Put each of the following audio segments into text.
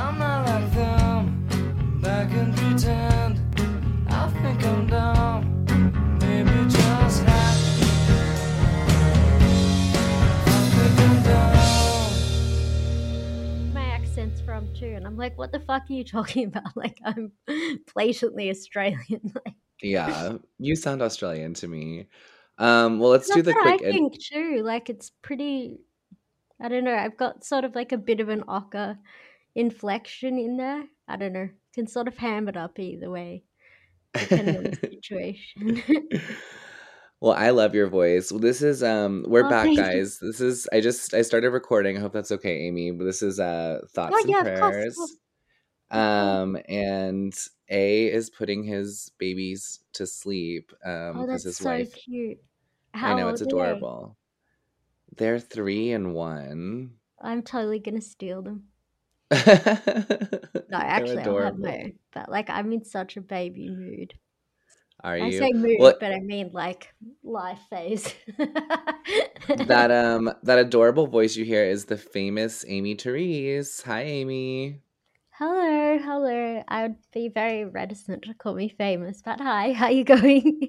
I'm not like them. Back and pretend. I think I'm dumb. Maybe just happy. I think I'm dumb. my accent's from too, and I'm like, what the fuck are you talking about? Like, I'm blatantly Australian. Like, Yeah, you sound Australian to me. Um, well, let's do the what quick. I ed- think too. Like, it's pretty. I don't know. I've got sort of like a bit of an ocker inflection in there. I don't know. Can sort of ham it up either way, depending on the situation. well, I love your voice. Well, this is um, we're Oh, back, thank you. guys. This is I just I started recording. I hope that's okay, Aimee. But this is uh, thoughts oh and yeah, of course. of prayers. course. Um, and A is putting his babies to sleep. Um, Oh, that's his so wife. cute. I know it's are they? adorable. They're three and one. I'm totally gonna steal them. No, actually, adorable. my. But like, I'm in such a baby mood. Are you? I you? say mood, Well, but I mean like life phase. that um that adorable voice you hear is the famous Aimee Terese. Hi, Amy. hello, hello. I would be very reticent to call me famous, but hi, how you going?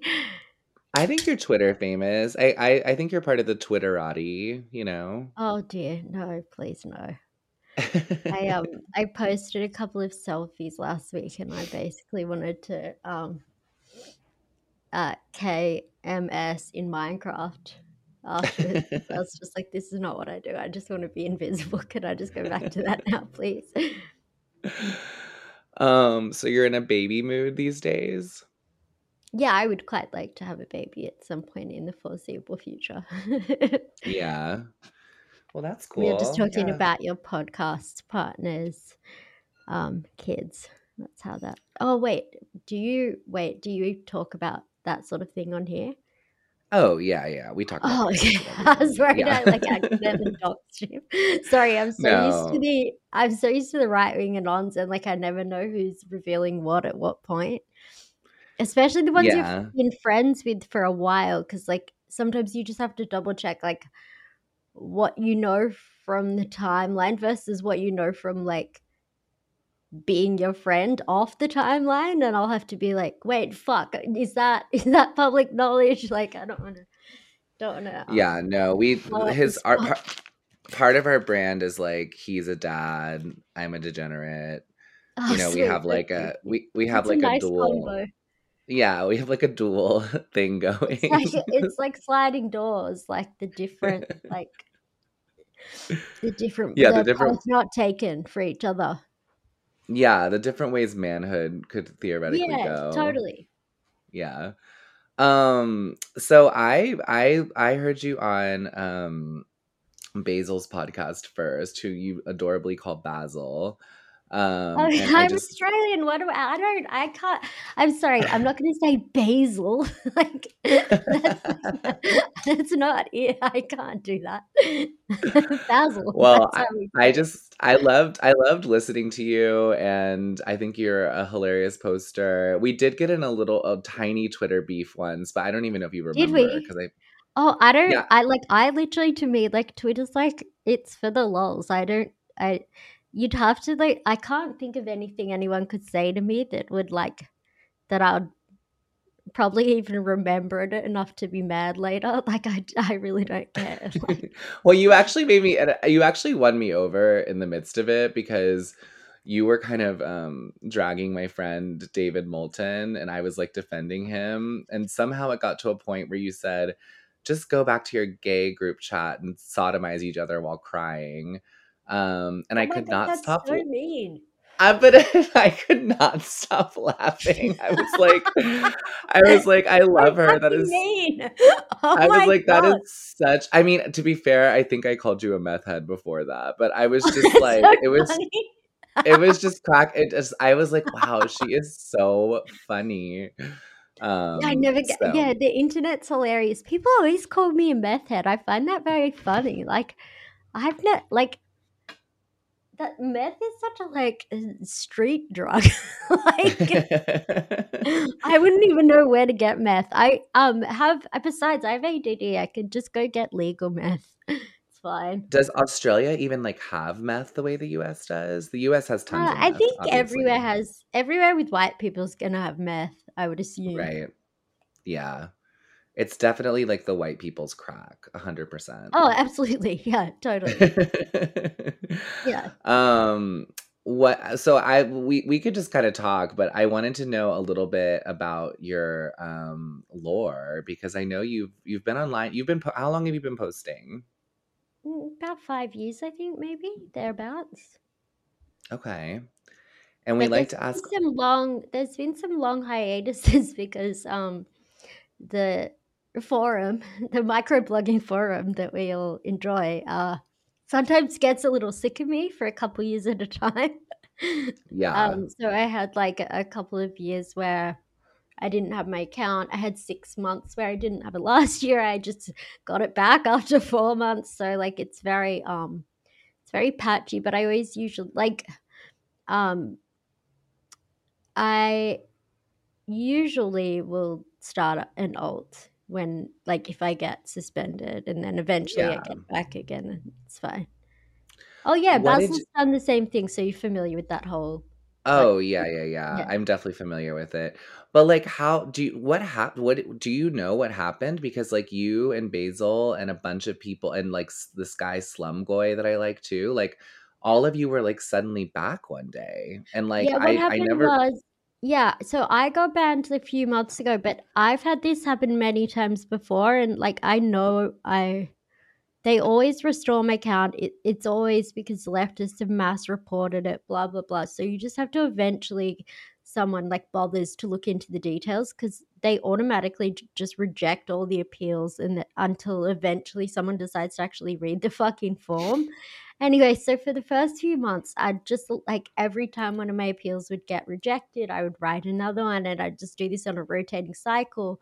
I think you're Twitter famous. I I, I think you're part of the Twitterati. You know. oh dear, no, please no. I um I posted a couple of selfies last week, and I basically wanted to um uh KMS in Minecraft. After I was just like, this is not what I do. I just want to be invisible. Can I just go back to that now, please? um. So you're in a baby mood these days. Yeah, I would quite like to have a baby at some point in the foreseeable future. Yeah. Well, that's cool. We were just talking Yeah. about your podcast partners, um, kids. That's how that. Oh wait, do you wait? Do you talk about that sort of thing on here? Oh yeah, yeah. We talk. About Oh, okay. I was worried I like accidentally doxed you. Sorry, I'm so used to the I'm so used to the right wing anons, and like I never know who's revealing what at what point. Especially the ones Yeah. you've been friends with for a while, because like sometimes you just have to double check like what you know from the timeline versus what you know from like being your friend off the timeline and I'll have to be like, wait, fuck, is that is that public knowledge? Like I don't wanna don't wanna um, Yeah, no, we his his our spot. par- part of our brand is like he's a dad, I'm a degenerate. Oh, You know, we have like a we we have like a a dual. combo. Yeah, we have like a dual thing going. It's like it's like sliding doors, like the different like the different Yeah, the different- not taken for each other. yeah, the different ways manhood could theoretically Yeah, go. totally. Yeah. Um so I I I heard you on um Basil's podcast first, who you adorably call Basil. Um Oh, I I'm just Australian. What do I? I don't. I can't. I'm sorry. I'm not going to say basil. like that's, that's not it. I can't do that. Basil. Well, we I just I loved I loved listening to you and I think you're a hilarious poster. We did get in a little a tiny Twitter beef once, but I don't even know if you Did remember we? because I Oh, I don't. yeah, I like. I literally to me like Twitter's like it's for the lols. I don't. I. You'd have to like. I can't think of anything anyone could say to me that would like that I would probably even remember it enough to be mad later. Like I. I really don't care. Like, well, you actually made me you actually won me over in the midst of it because you were kind of um dragging my friend David Moulton and I was like defending him and somehow it got to a point where you said just go back to your gay group chat and sodomize each other while crying. Um and oh I could god, not that's stop so mean. I but I could not stop laughing. I was like I was like I love her. That is mean. Oh I was like, that god. is such. I mean, to be fair, I think I called you a meth head before that, but I was just like, so it was, funny. it was just crack. It just, I was like, wow, she is so funny. Yeah, I Um, never get. so Yeah, the internet's hilarious. People always call me a meth head. I find that very funny. Like, I've not like that. Meth is such a like uh, street drug. like, I wouldn't even know where to get meth. I um have uh, besides I have ADD. I could just go get legal meth. It's fine. Does Australia even like have meth the way the US does? The US has tons Uh, I meth, think obviously. everywhere has everywhere with white people's gonna have meth. I would assume. Right. Yeah. It's definitely like the white people's crack, 100%. Oh, absolutely. Yeah, totally. Yeah. um what so i we we could just kind of talk but i wanted to know a little bit about your um lore because i know you've you've been online you've been how long have you been posting Mm, About five years, I think, maybe thereabouts. okay and we But like to ask some long. There's been some long hiatuses because um, the forum, the microblogging forum that we all enjoy, uh, sometimes gets a little sick of me for a couple years at a time. yeah Um, so I had like a, couple of years where I didn't have my account. I had six months where I didn't have it last year. I just got it back after four months. So like it's very um it's very patchy, but I always usually like um I usually will start an alt when like if I get suspended and then eventually I get back again it's fine. Oh yeah, what Basil's you, done the same thing, so you're familiar with that whole like oh yeah yeah yeah. yeah. i'm definitely familiar with it. But like how do you what happened what do you know what happened? Because like you and basil and a bunch of people and like this guy slumgoy that i like too like all of you were like suddenly back one day. And like Yeah, i i never was, yeah, so I got banned a few months ago, but I've had this happen many times before, and like I know I they always restore my account. It, it's always because leftists have mass reported it, blah blah blah. So you just have to eventually someone like bothers to look into the details because they automatically j- just reject all the appeals and until eventually someone decides to actually read the fucking form. Anyway, so for the first few months, I'd just like every time one of my appeals would get rejected, I would write another one and I'd just do this on a rotating cycle.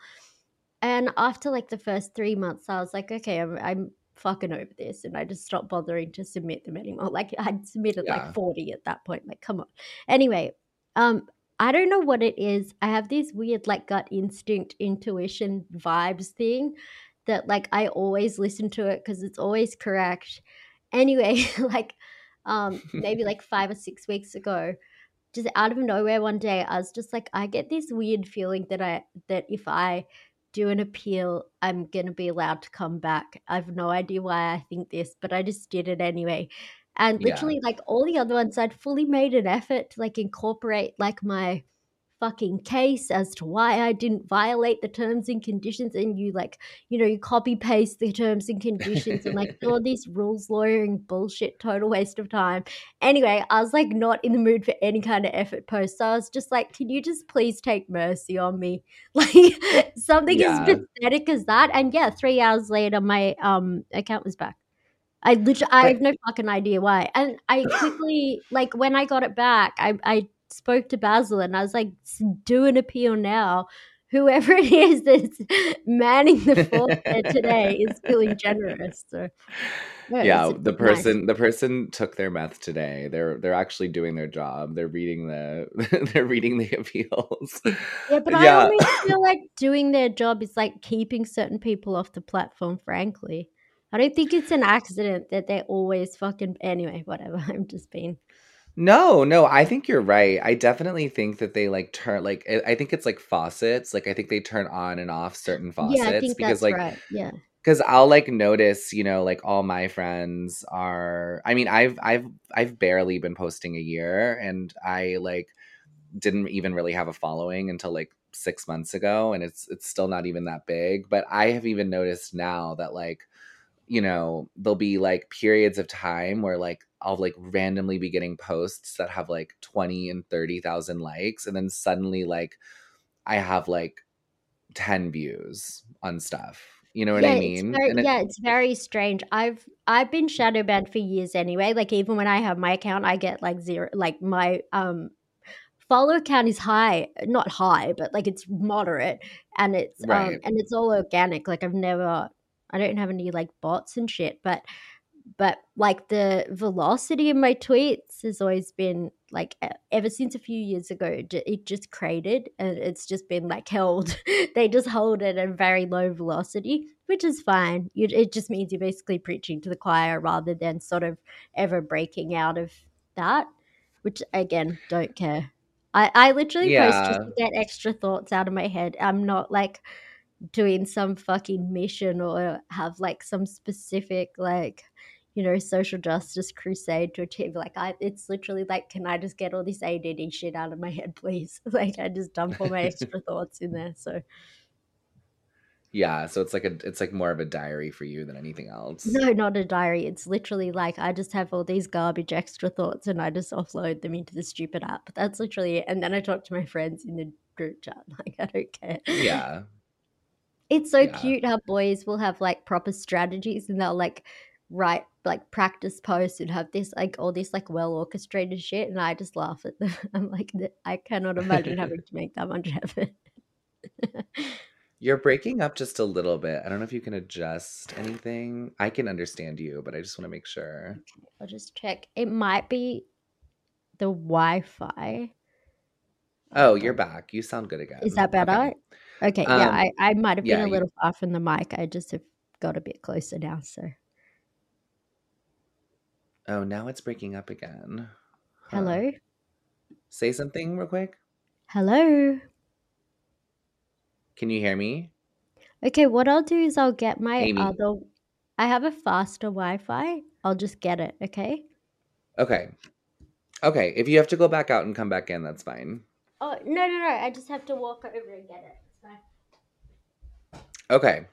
And after like the first three months, I was like, okay, I'm, I'm fucking over this. And I just stopped bothering to submit them anymore. Like I'd submitted like 40 at that point. Like, come on. Anyway, um, I don't know what it is. I have this weird like gut instinct, intuition, vibes thing that like I always listen to it because it's always correct. Anyway, like um maybe like five or six weeks ago, just out of nowhere one day i was just like i get this weird feeling that i that if i do an appeal i'm gonna be allowed to come back. I've no idea why i think this but i just did it anyway. And yeah. literally like all the other ones i'd fully made an effort to like incorporate like my fucking case as to why I didn't violate the terms and conditions and you like you know you copy paste the terms and conditions and like all these rules lawyering bullshit total waste of time. Anyway I was like not in the mood for any kind of effort post so I was just like can you just please take mercy on me? Like something as pathetic as that and yeah 3 hours later my um account was back. I literally, I have no fucking idea why. And I quickly, like, when I got it back, I, I spoke to Basil and I was like, do an appeal now. Whoever it is that's manning the fort today is feeling generous. So, no, yeah the nice. person the person took their meth today they're they're actually doing their job they're reading the they're reading the appeals Yeah, but I yeah always feel like doing their job is like keeping certain people off the platform, frankly. I don't think it's an accident that they're always fucking. Anyway, whatever. I'm just being. No, no, I think you're right. I definitely think that they like turn like I I think it's like faucets. Like I think they turn on and off certain Yeah, I faucets think because that's like right. Yeah. because I'll like notice, you know, like all my friends are I mean, I've I've I've barely been posting a year and I like didn't even really have a following until like six months ago and it's it's still not even that big. But I have even noticed now that like you know, there'll be like periods of time where like I'll like randomly be getting posts that have like 20 and 30,000 likes and then suddenly like I have like 10 views on stuff. You know what Yeah, I it's mean? very And it yeah, it's very strange. I've I've been shadow banned for years anyway. Like even when I have my account, I get like zero like my um follow count is high, not high, but like it's moderate and it's um and it's all organic. Like I've never I don't have any like bots and shit, but but like the velocity in my tweets has always been like ever since a few years ago it just created and it's just been like held. They just hold it at a very low velocity which is fine. It just means you're basically preaching to the choir rather than sort of ever breaking out of that which again don't care. I i literally post just to get extra thoughts out of my head. I'm not like doing some fucking mission or have like some specific like you know social justice crusade to achieve like i it's literally like can i just get all this add shit out of my head please like i just dump all my extra thoughts in there so Yeah, so it's like a it's like more of a diary for you than anything else. no not a diary it's literally like i just have all these garbage extra thoughts and i just offload them into the stupid app that's literally it and then i talk to my friends in the group chat like i don't care Yeah. It's so Yeah. cute how boys will have like proper strategies and they'll like write like practice posts and have this like all this like well orchestrated shit and I just laugh at them. I'm like I cannot imagine having to make that much effort. You're breaking up just a little bit. I don't know if you can adjust anything. I can understand you, but I just want to make sure. I'll just check. It might be the Wi-Fi. Oh, you're um, back. You sound good again. Is that better? Okay. Okay, yeah, Um, I, I might have been yeah, a little far from the mic. I just have got a bit closer now, so Oh, now it's breaking up again. Huh. hello. Say something real quick. Hello. Can you hear me? Okay, what I'll do is I'll get my Aimee. other. I have a faster Wi-Fi. I'll just get it. Okay. Okay. Okay. If you have to go back out and come back in, that's fine. Oh no no no! I just have to walk over and get it. Okay.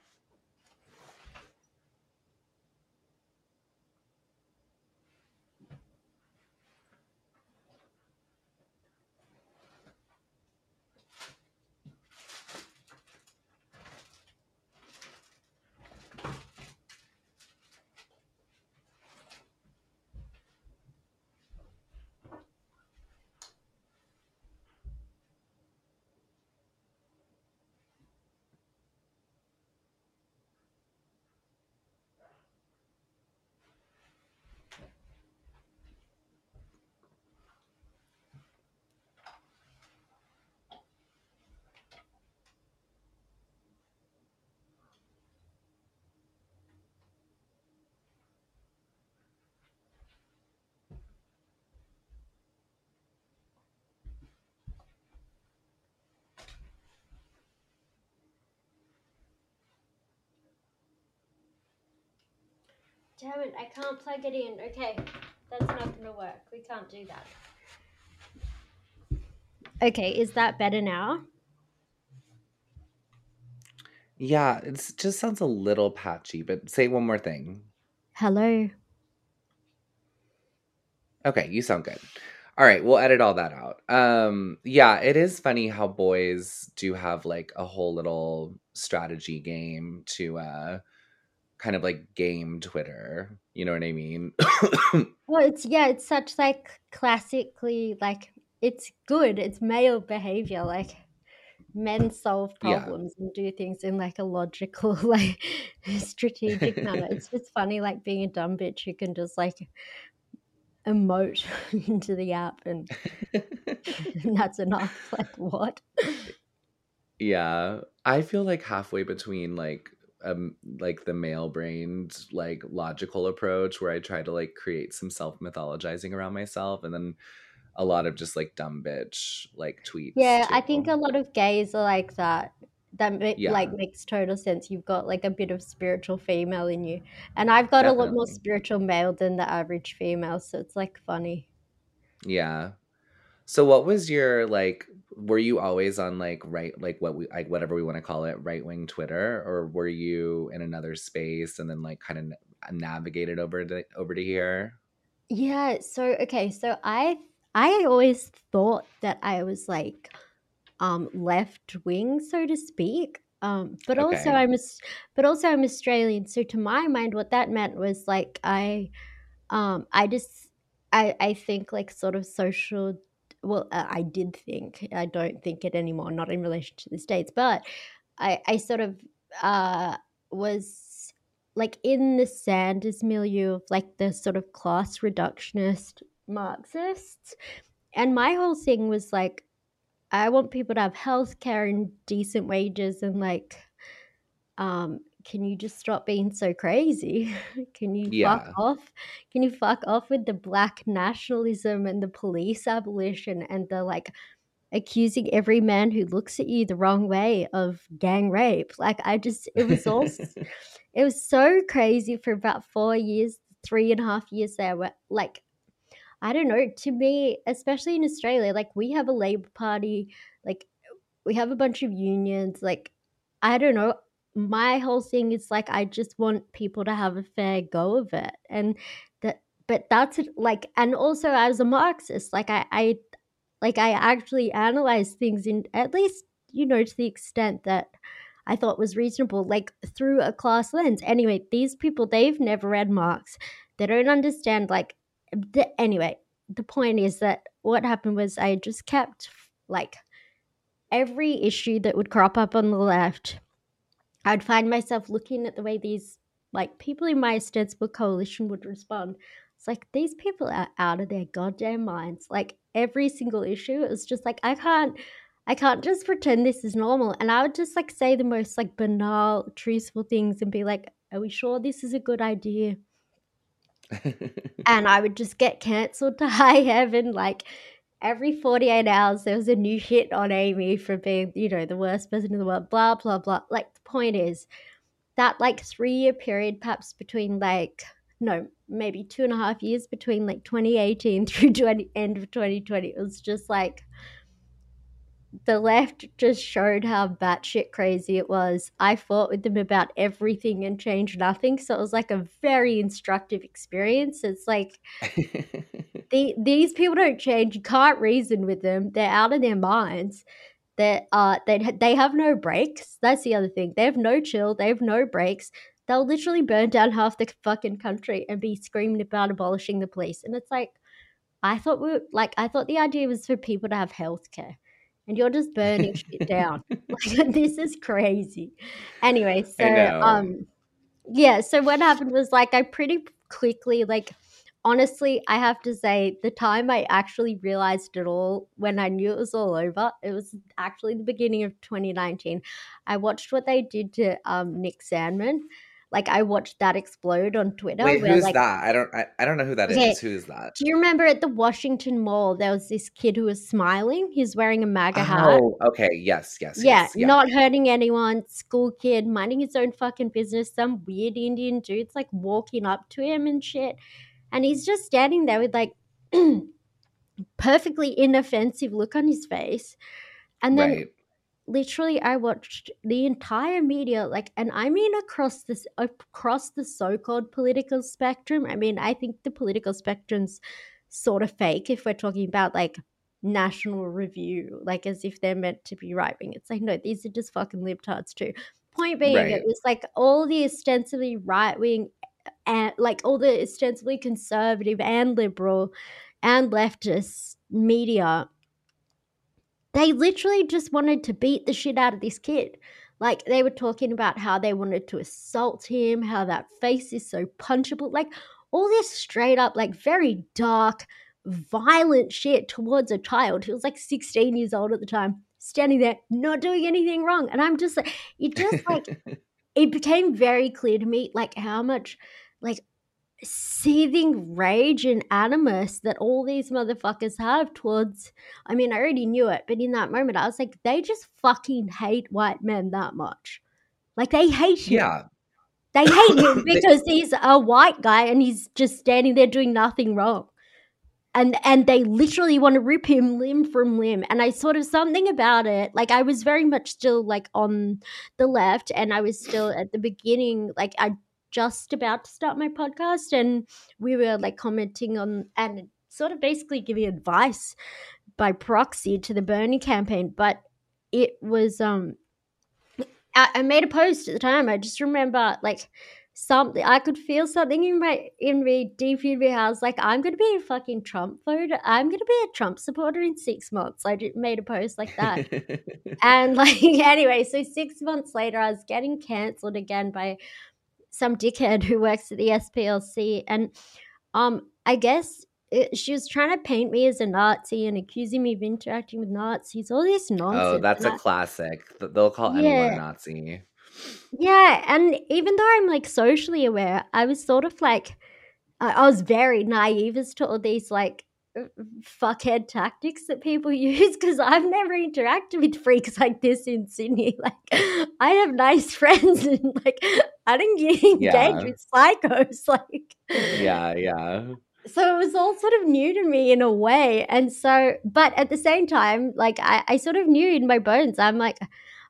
Damn it! I can't plug it in. Okay, that's not gonna work. We can't do that. Okay, is that better now? Yeah, it just sounds a little patchy, but say one more thing. Hello. Okay, you sound good. All right, we'll edit all that out. Um, yeah, it is funny how boys do have like a whole little strategy game to uh kind of like game Twitter. You know what I mean? Well, it's yeah, it's such like classically like it's good. It's male behavior. Like men solve Yeah. problems and do things in like a logical, like strategic manner. It's just funny, like being a dumb bitch who can just like emote into the app and, and that's enough. Like what? yeah, I feel like halfway between like um like the male brained like logical approach where I try to like create some self mythologizing around myself and then a lot of just like dumb bitch like tweets. Yeah, I think a lot of gays are like that. That ma- Yeah. like makes total sense. You've got like a bit of spiritual female in you, and I've got a lot more spiritual male than the average female. So it's like funny. Yeah. So what was your like were you always on like right like what we like whatever we want to call it right wing Twitter or were you in another space and then like kind of navigated over to over to here? Yeah. So okay. So I I always thought that I was like um left wing, so to speak. Um, but also I'm Aus- but also I'm Australian. So to my mind, what that meant was like I um I just I I think like sort of social. Well, uh, I did think. I don't think it anymore. Not in relation to the states, but I I sort of uh was like in the Sanders milieu of like the sort of class reductionist Marxists. And my whole thing was like, I want people to have health care and decent wages and like, um, can you just stop being so crazy? can you fuck off? Can you fuck off with the black nationalism and the police abolition and the like accusing every man who looks at you the wrong way of gang rape? Like, I just, it was all it was so crazy for about four years, three and a half years there. Where, like, I don't know, to me, especially in Australia, like, we have a Labour Party, like, we have a bunch of unions. Like, I don't know. My whole thing is like, I just want people to have a fair go of it. And that, but that's like, and also as a Marxist, like, I, I, like, I actually analyze things in at least, you know, to the extent that I thought was reasonable, like through a class lens. Anyway, these people, they've never read Marx. They don't understand, like, the, anyway, the point is that what happened was I just kept, like, every issue that would crop up on the left, I'd find myself looking at the way these, like, people in my ostensible coalition would respond. It's like, these people are out of their goddamn minds. Like, every single issue, it was just like, I can't. I can't just pretend this is normal. And I would just like say the most like banal, truthful things and be like, Are we sure this is a good idea? And I would just get cancelled to high heaven. Like every 48 hours, there was a new hit on Aimee for being, you know, the worst person in the world, blah, blah, blah. Like the point is that like three year period, perhaps between like, no, maybe two and a half years between like 2018 through 20, end of 2020, it was just like, the left just showed how batshit crazy it was. I fought with them about everything and changed nothing. So it was like a very instructive experience. It's like the, these people don't change. You can't reason with them. They're out of their minds. That uh, they they have no breaks. That's the other thing. They have no chill. They have no breaks. They'll literally burn down half the fucking country and be screaming about abolishing the police. And it's like, I thought we were, like I thought the idea was for people to have health care and you're just burning shit down. Like this is crazy. Anyway, so um yeah, so what happened was like I pretty quickly like honestly, I have to say the time I actually realized it all when I knew it was all over, it was actually the beginning of 2019. I watched what they did to um Nick Sandmann. Like I watched that explode on Twitter Wait, who's like that? I don't. I, I don't know who that is. Okay. Who is that? do you remember at the Washington Mall there was this kid who was smiling? He's wearing a MAGA hat. Oh, okay. Yes, yes, Yeah, yes. Yeah. not hurting anyone, school kid, minding his own fucking business. Some weird Indian dude's like walking up to him and shit. And he's just standing there with like perfectly inoffensive look on his face. And then right. Literally I watched the entire media, like and I mean across this across the so-called political spectrum. I mean, I think the political spectrum's sort of fake if we're talking about like national review, like as if they're meant to be right wing. It's like, no, these are just fucking libtards too. Point being, Right. it was like all the ostensibly right wing and eh, like all the ostensibly conservative and liberal and leftist media, they literally just wanted to beat the shit out of this kid. Like they were talking about how they wanted to assault him, how that face is so punchable, like all this straight up, like very dark, violent shit towards a child. who was like 16 years old at the time, standing there, not doing anything wrong. And I'm just like, it just like it became very clear to me like how much like seething rage and animus that all these motherfuckers have towards I mean I already knew it but in that moment I was like they just fucking hate white men that much. Like they hate him yeah. they hate him because he's a white guy and he's just standing there doing nothing wrong. And and they literally want to rip him limb from limb. And i sort of something about it like i was very much still like on the left and i was still at the beginning like i just about to start my podcast and we were like commenting on and sort of basically giving advice by proxy to the bernie campaign but it was um I, I made a post at the time i just remember like something I could feel something in my in me deep in me. I was like, I'm gonna be a fucking Trump voter. I'm gonna be a Trump supporter in six months. I did, made a post like that. and like anyway, so six months later I was getting cancelled again by some dickhead who works at the SPLC, and um, I guess it, she was trying to paint me as a Nazi and accusing me of interacting with Nazis. All this nonsense. Oh, that's and a I- classic. They'll call anyone a Nazi. Yeah, and even though I'm like socially aware, I was sort of like, I I was very naive as to all these like uh, fuckhead tactics that people use because I've never interacted with freaks like this in Sydney. Like, I have nice friends and like I didn't get engaged Yeah. with psychos. Like, Yeah, yeah. so it was all sort of new to me in a way and so but at the same time like i, I sort of knew in my bones i'm like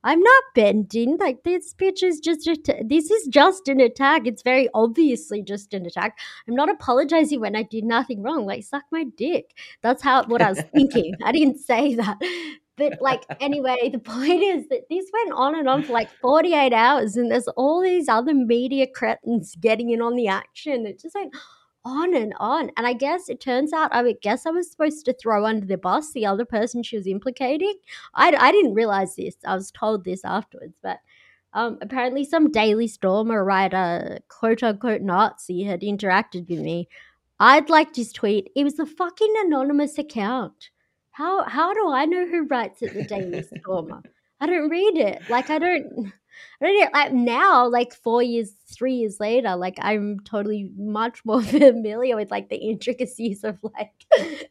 i'm not bending. Like this bitch is just a this is just an attack. It's very obviously just an attack. I'm not apologizing when i did nothing wrong. Like suck my dick. That's how what i was thinking. I didn't say that. But like anyway the point is that this went on and on for like 48 hours and there's all these other media cretins getting in on the action. It just went on and on. And I guess it turns out, I would guess I was supposed to throw under the bus the other person she was implicating. I, I didn't realize this. I was told this afterwards. But um, apparently, some Daily Stormer writer, quote unquote Nazi, had interacted with me. I'd liked his tweet. It was a fucking anonymous account. How how do I know who writes at the Daily Stormer? I don't read it. Like I don't. I don't know, like now, like four years, three years later, like I'm totally much more familiar with like the intricacies of like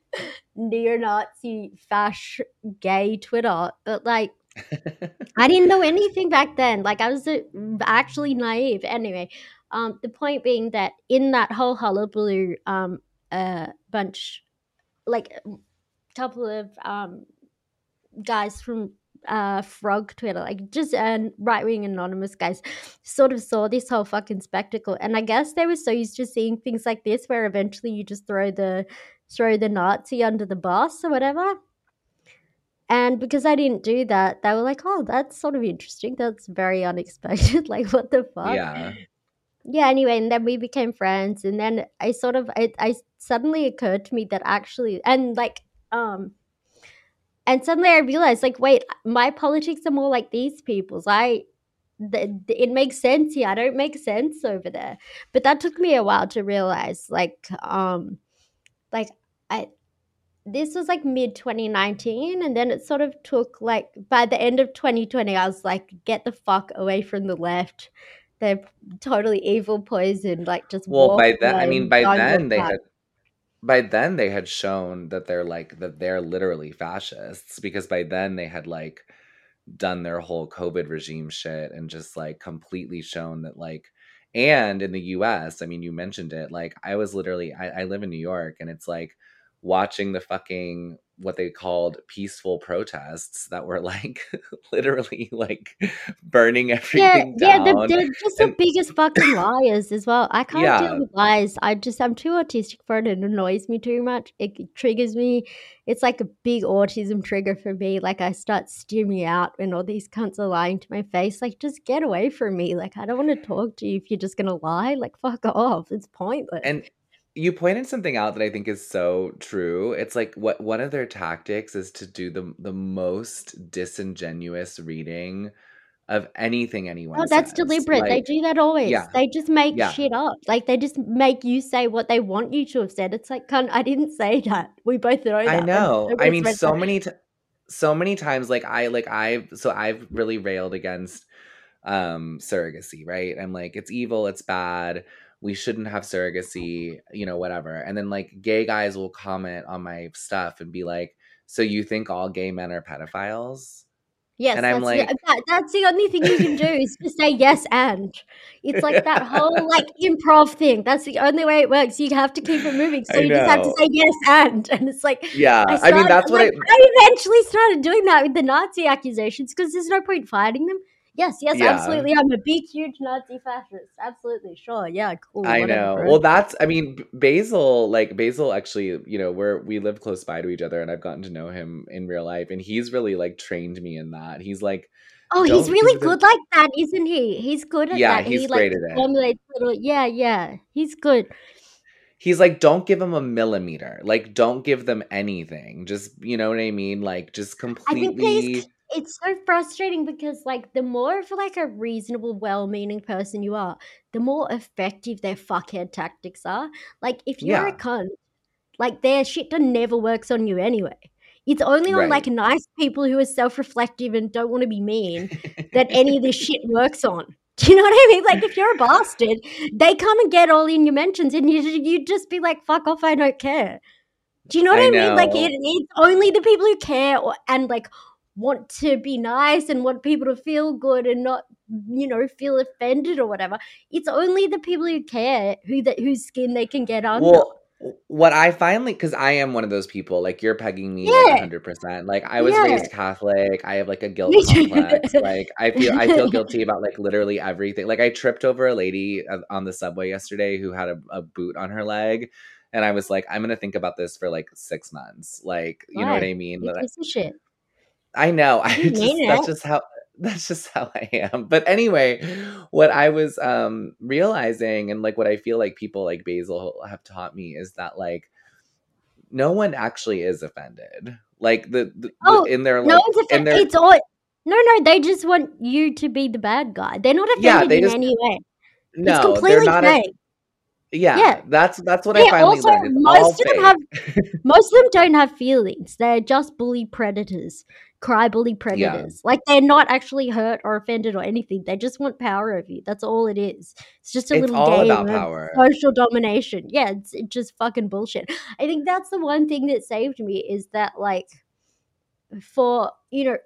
neo-Nazi fash gay Twitter. But like I didn't know anything back then. Like I was uh, actually naive. Anyway, um, the point being that in that whole hullabaloo, um, uh, bunch, like a couple of um guys from uh frog twitter like just uh, right-wing anonymous guys sort of saw this whole fucking spectacle. And i guess they were so used to seeing things like this where eventually you just throw the throw the nazi under the bus or whatever. And because i didn't do that they were like oh that's sort of interesting. That's very unexpected. Like what the fuck? Yeah. yeah anyway and then we became friends and then i sort of I, I suddenly occurred to me that actually and like um and suddenly i realized like wait my politics are more like these people's. I th- it makes sense here. I don't make sense over there. But that took me a while to realize like um like i this was like mid 2019 and then it sort of took like by the end of 2020 i was like get the fuck away from the left. They're totally evil poison like just Well, by then, I mean, by then they had, by then they had shown that they're like that they're literally fascists because by then they had like done their whole COVID regime shit and just like completely shown that like, and in the U.S., I mean, you mentioned it. Like, I was literally, I, I live in New York, and it's like watching the fucking what they called peaceful protests that were like literally like burning everything yeah, down. they're, they're just the biggest fucking liars as well. I can't Yeah. deal with lies. I just I'm too autistic for it. It annoys me too much. It triggers me. It's like a big autism trigger for me. Like I start steaming out when all these cunts are lying to my face. Like just get away from me. Like I don't want to talk to you if you're just gonna lie. Like fuck off. It's pointless. And you pointed something out that I think is so true. It's like what one of their tactics is to do the the most disingenuous reading of anything anyone Oh, that's says. deliberate. they do that always. yeah. They just make Yeah. shit up. Like they just make you say what they want you to have said. It's like, cunt, I didn't say that. We both know that. I know. I mean, so that. many, t- so many times. Like I, like I've, so I've really railed against um surrogacy. Right? I'm like, it's evil. It's bad. We shouldn't have surrogacy. You know, whatever. And then like gay guys will comment on my stuff and be like, "So you think all gay men are pedophiles?" Yes, And I'm that's like- the, that, that's the only thing you can do is to say yes and. It's like that whole like improv thing. That's the only way it works. You have to keep it moving. So I you just have to say yes and. And it's like Yeah. I, I, mean, started- that's what I eventually started doing that with the Nazi accusations because there's no point fighting them. Yes, yes, Yeah. absolutely. I'm a big, huge Nazi fascist. Absolutely, sure. Yeah, cool. I whatever, know. Well, that's. I mean, Basil. Like Basil, actually, you know, we're we live close by to each other, and I've gotten to know him in real life, and he's really like trained me in that. He's like, Oh, he's really good like that, isn't he? He's good at Yeah, that. he's he great like at it. little. Yeah, yeah, he's good. he's like, don't give them a millimeter. Like, don't give them anything. Just, you know what I mean? Like, just I think completely. It's so frustrating because like the more of like a reasonable, well-meaning person you are, the more effective their fuckhead tactics are. Like if you're a Yeah. cunt, like their shit never works on you anyway. It's only on like Right. nice people who are self-reflective and don't want to be mean that any of this shit works on. Do you know what I mean? Like if you're a bastard, they come and get all in your mentions, and you you just be like, "Fuck off, I don't care." Do you know what I I, mean? Like know. it, it's only the people who care or, and like want to be nice and want people to feel good and not, you know, feel offended or whatever. It's only the people who care who that whose skin they can get under. Well, what I finally, because I am one of those people, like you're pegging me Yeah. hundred percent. Like I was Yeah. raised Catholic. I have like a guilt complex. Like I feel, I feel guilty about like literally everything. Like I tripped over a lady on the subway yesterday who had a, a boot on her leg, and I was like, I'm gonna think about this for like six months. Like you know what I mean? You That- piece of shit. I know. I just that's it. just how that's just how I am. But anyway, what I was um realizing and like what I feel like people like Basil have taught me is that like no one actually is offended. Like the, the, Oh, in their No like one's offended. their It's all. No, no, they just want you to be the bad guy. They're not offended Yeah, they in just- any way. it's no, they're completely not. A, yeah, Yeah. that's that's what I Yeah, finally also, learned. It's most of them have most of them don't have feelings. They're just bully predators, cry bully predators. Like they're not actually hurt or offended or anything. They just want power over you. That's all it is. It's just a It's little all game about of power. social domination. Yeah, it's, it's just fucking bullshit. I think that's the one thing that saved me is that like for you know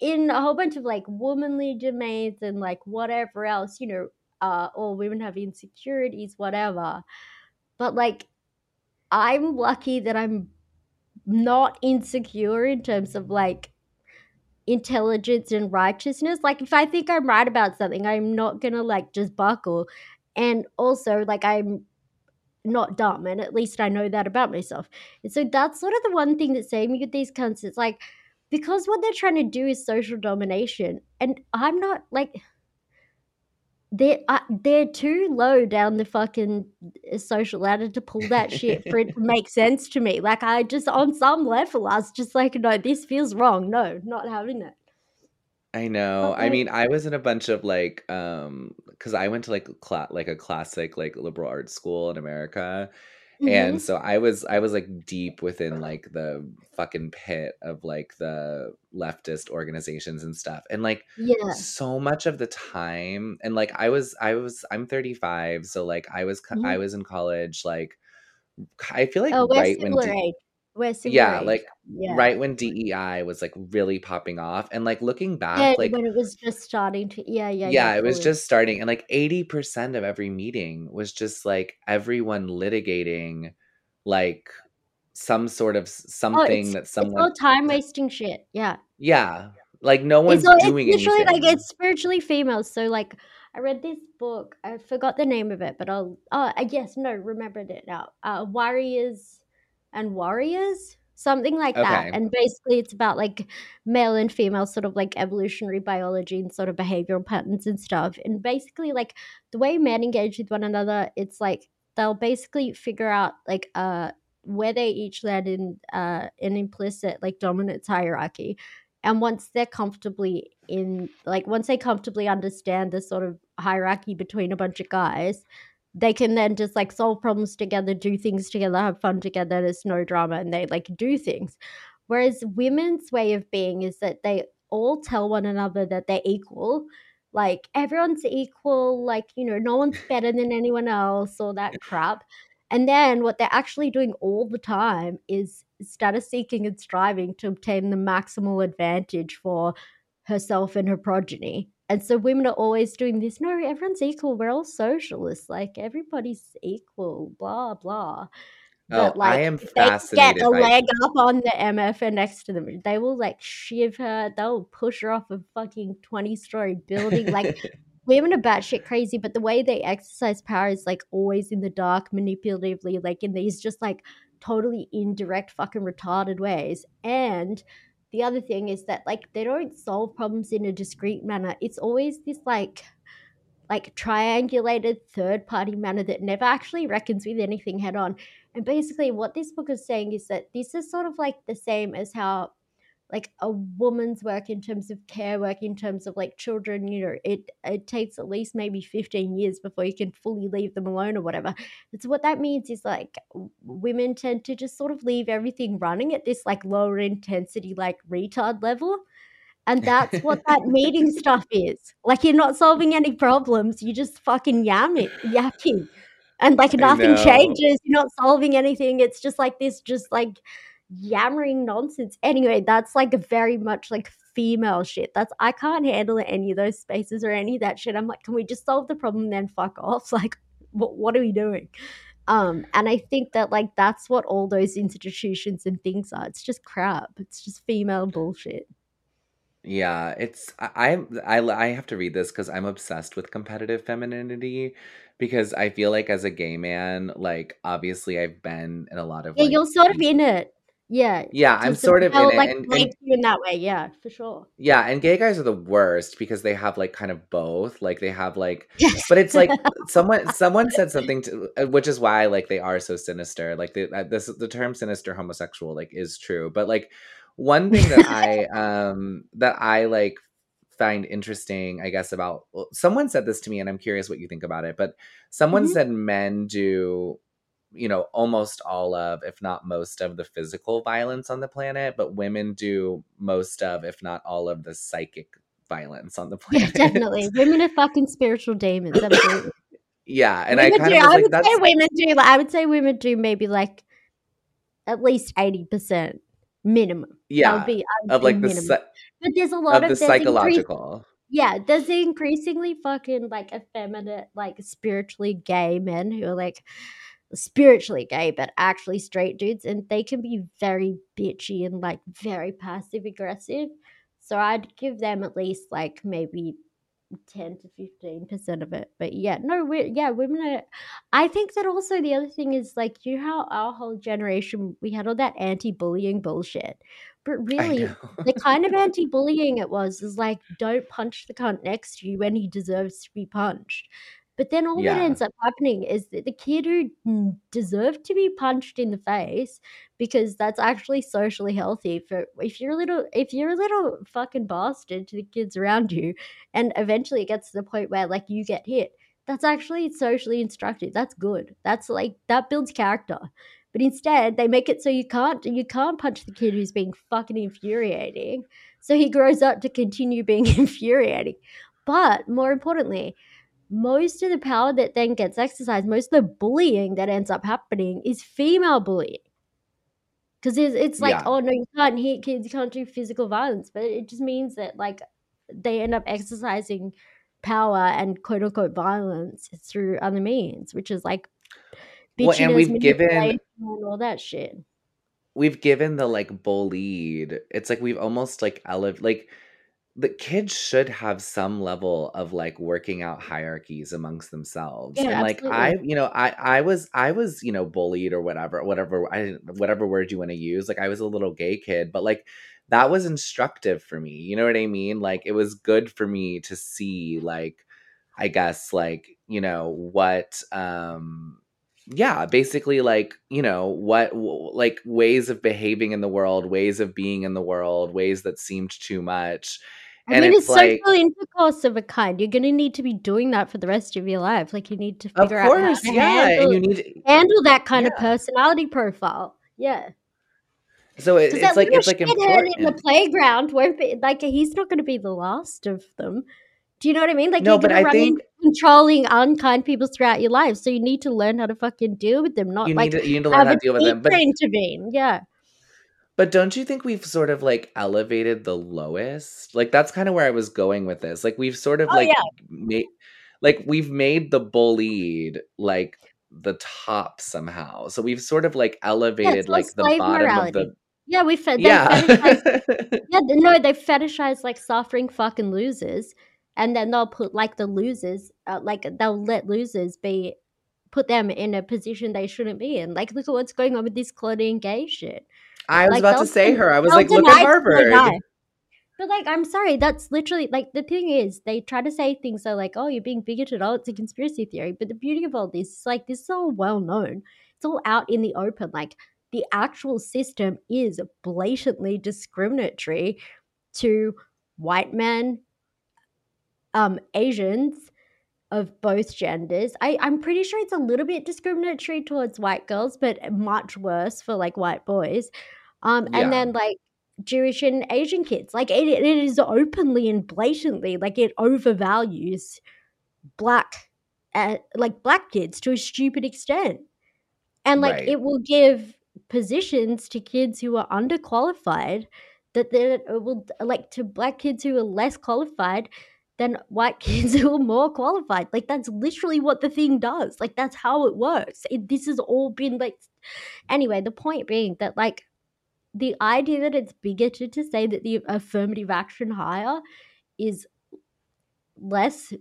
in a whole bunch of like womanly domains and like whatever else you know uh or women have insecurities whatever but like i'm lucky that i'm not insecure in terms of like intelligence and righteousness. Like if i think i'm right about something i'm not gonna like just buckle. And also like i'm not dumb and at least i know that about myself. And so that's sort of the one thing that's saved me with these cunts. It's like because what they're trying to do is social domination. And i'm not like they're uh, they're too low down the fucking uh, social ladder to pull that shit for it to make sense to me. Like I just on some level, I was just like, no, this feels wrong. No, not having it. I know. But, I mean, I was in a bunch of like um cuz I went to like cla- like a classic like liberal arts school in America. And so I was I was like deep within like the fucking pit of like the leftist organizations and stuff. And like yeah, so much of the time and like I was I was I'm 35, so like I was I Mhm. was in college like I feel like oh, right when similar Similar yeah, age. like yeah. right when DEI was like really popping off and like looking back Yeah, like when it was just starting to, yeah, yeah, yeah, it was just starting and like 80% of every meeting was just like everyone litigating like some sort of oh, something it's that it's all someone time wasting shit. Yeah, yeah like no one's it's all, it's doing literally anything like it's spiritually female. So like, I read this book. I forgot the name of it, but I'll. Oh, I guess no, remembered it now. Uh, warriors and worriers, something like that. And basically, it's about like male and female sort of like evolutionary biology and sort of behavioral patterns and stuff. And basically, like the way men engage with one another, it's like they'll basically figure out like uh where they each land in uh an implicit like dominance hierarchy and once they're comfortably in like once they comfortably understand the sort of hierarchy between a bunch of guys they can then just like solve problems together do things together have fun together there's no drama and they like do things whereas women's way of being is that they all tell one another that they're equal like everyone's equal like you know no one's better than anyone else or that crap and then what they're actually doing all the time is status seeking and striving to obtain the maximal advantage for herself and her progeny. And so women are always doing this no, everyone's equal. We're all socialists. Like everybody's equal, blah, blah. oh But like, i am if they get fascinated a leg up on the MF next to them, they will like shiv her. They'll push her off a fucking 20 story building. Like, women are batshit crazy, but the way they exercise power is like always in the dark, manipulatively, like in these just like totally indirect, fucking retarded ways. And the other thing is that like they don't solve problems in a discrete manner. It's always this like like triangulated third party manner that never actually reckons with anything head on. And basically what this book is saying is that this is sort of like the same as how like a woman's work in terms of care work in terms of like children you know it it takes at least maybe 15 years before you can fully leave them alone or whatever. So what that means is like women tend to just sort of leave everything running at this like lower intensity like retard level and that's what that meeting stuff is. Like you're not solving any problems you just fucking yamming yapping and like nothing changes you're not solving anything it's just like this just like yammering nonsense. Anyway that's like very much like female shit. That's i can't handle any of those spaces or any of that shit. I'm like can we just solve the problem then? Fuck off. Like what, what are we doing? Um and i think that like that's what all those institutions and things are. It's just crap. It's just female bullshit. Yeah, it's I I I have to read this because I'm obsessed with competitive femininity because I feel like as a gay man, like obviously I've been in a lot of yeah like you're sort of in it yeah yeah, I'm sort of in it like and relate and you in that way yeah for sure yeah, and gay guys are the worst because they have like kind of both. Like they have like yes but it's like someone someone said something to uh, which is why like they are so sinister. Like the uh, this the term sinister homosexual like is true. But like one thing that I um that I like find interesting, I guess about well, someone said this to me and I'm curious what you think about it, but someone hmm said men do you know almost all of if not most of the physical violence on the planet, but women do most of if not all of the psychic violence on the yeah planet. definitely women are fucking spiritual demons yeah, and I kind do of i like would say women do like i would say women do maybe like at least 80% minimum yeah, be of like the minimum psy- but there's a lot of the of increase psychological. yeah there's the increasingly fucking like effeminate like spiritually gay men who are like spiritually gay but actually straight dudes and they can be very bitchy and like very passive aggressive. So i'd give them at least like maybe 10 to 15 percent of it. But yeah no we yeah women are i think that also the other thing is like you know how our whole generation we had all that anti-bullying bullshit? But really the kind of anti-bullying it was is like don't punch the cunt next to you when he deserves to be punched but then all that ends up happening is that the kid who deserved to be punched in the face because that's actually socially healthy for if you're a little if you're a little fucking bastard to the kids around you and eventually it gets to the point where like you get hit that's actually socially instructive. That's good. That's like that builds character. But instead they make it so you can't you can't punch the kid who's being fucking infuriating. So he grows up to continue being infuriating. But more importantly most of the power that then gets exercised most of the bullying that ends up happening is female bullying because it's, it's like Yeah. oh no you can't hit kids you can't do physical violence but it just means that like they end up exercising power and quote unquote violence through other means which is like Well, and we've given and all that shit we've given the like bullied. It's like we've almost like elev like the kids should have some level of like working out hierarchies amongst themselves yeah and like absolutely. I you know i i was i was you know bullied or whatever whatever i whatever word you want to use like i was a little gay kid but like that was instructive for me you know what i mean? Like it was good for me to see like i guess like you know what um yeah basically like you know what w- like ways of behaving in the world ways of being in the world ways that seemed too much I and mean, it's it's social like intercourse of a kind. You're going to need to be doing that for the rest of your life. Like, you need to of figure out how to yeah and handle you need handle that kind of personality profile. Yeah, so it, it's like it's like shithead in the playground won't be like he's not going to be the last of them. Do you know what I mean? Like, no you're but going to i run think controlling unkind people throughout your life, so you need to learn how to fucking deal with them, you not need like to you need to learn how to deal with them but intervene. Yeah. But don't you think we've sort of like elevated the lowest? Like that's kind of where I was going with this. Like we've sort of Oh like yeah. made like we've made the bullied like the top somehow. So we've sort of like elevated all like the bottom of the Yeah, we fe- they Yeah. Yeah, no, they fetishize like suffering fucking losers, and then they'll put like the losers, uh, like they'll let losers be, put them in a position they shouldn't be in. Like, look at what's going on with this Claudine Gay shit. I was Like, about to say her. I was like, look at Harvard. But like, I'm sorry, that's literally like the thing is they try to say things so like, oh, you're being bigoted. Oh, it's a conspiracy theory. But the beauty of all this is like this is all well known. It's all out in the open. Like the actual system is blatantly discriminatory to white men, um, Asians of both genders. I, I'm pretty sure it's a little bit discriminatory towards white girls, but much worse for like white boys. Um, Yeah. and then like Jewish and Asian kids. Like it, it is openly and blatantly like it overvalues black, uh, like black kids to a stupid extent, and like Right. it will give positions to kids who are underqualified that then it will like to black kids who are less qualified than white kids who are more qualified. Like that's literally what the thing does. Like that's how it works. It, this has all been like anyway. The point being that like the idea that it's bigoted to say that the affirmative action hire is less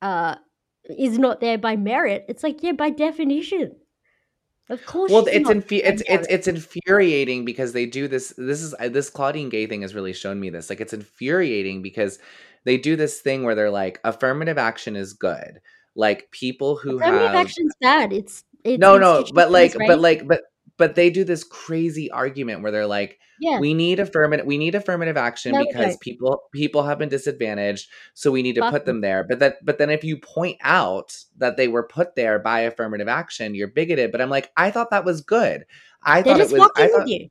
uh is not there by merit. It's like yeah, by definition. Of course. well it's infu- it's it's it's infuriating because they do this this is uh, this claudine gay thing has really shown me this like it's infuriating because they do this thing where they're like affirmative action is good like people who affirmative have action's bad. It's it's no no but like institutionalized but like but but they do this crazy argument where they're like yeah. we need affirmative we need affirmative action No, because people people have been disadvantaged so we need to Fuck put them. there but that but then if you point out that they were put there by affirmative action you're bigoted but i'm like i thought that was good i They're thought it just was fucking i with you.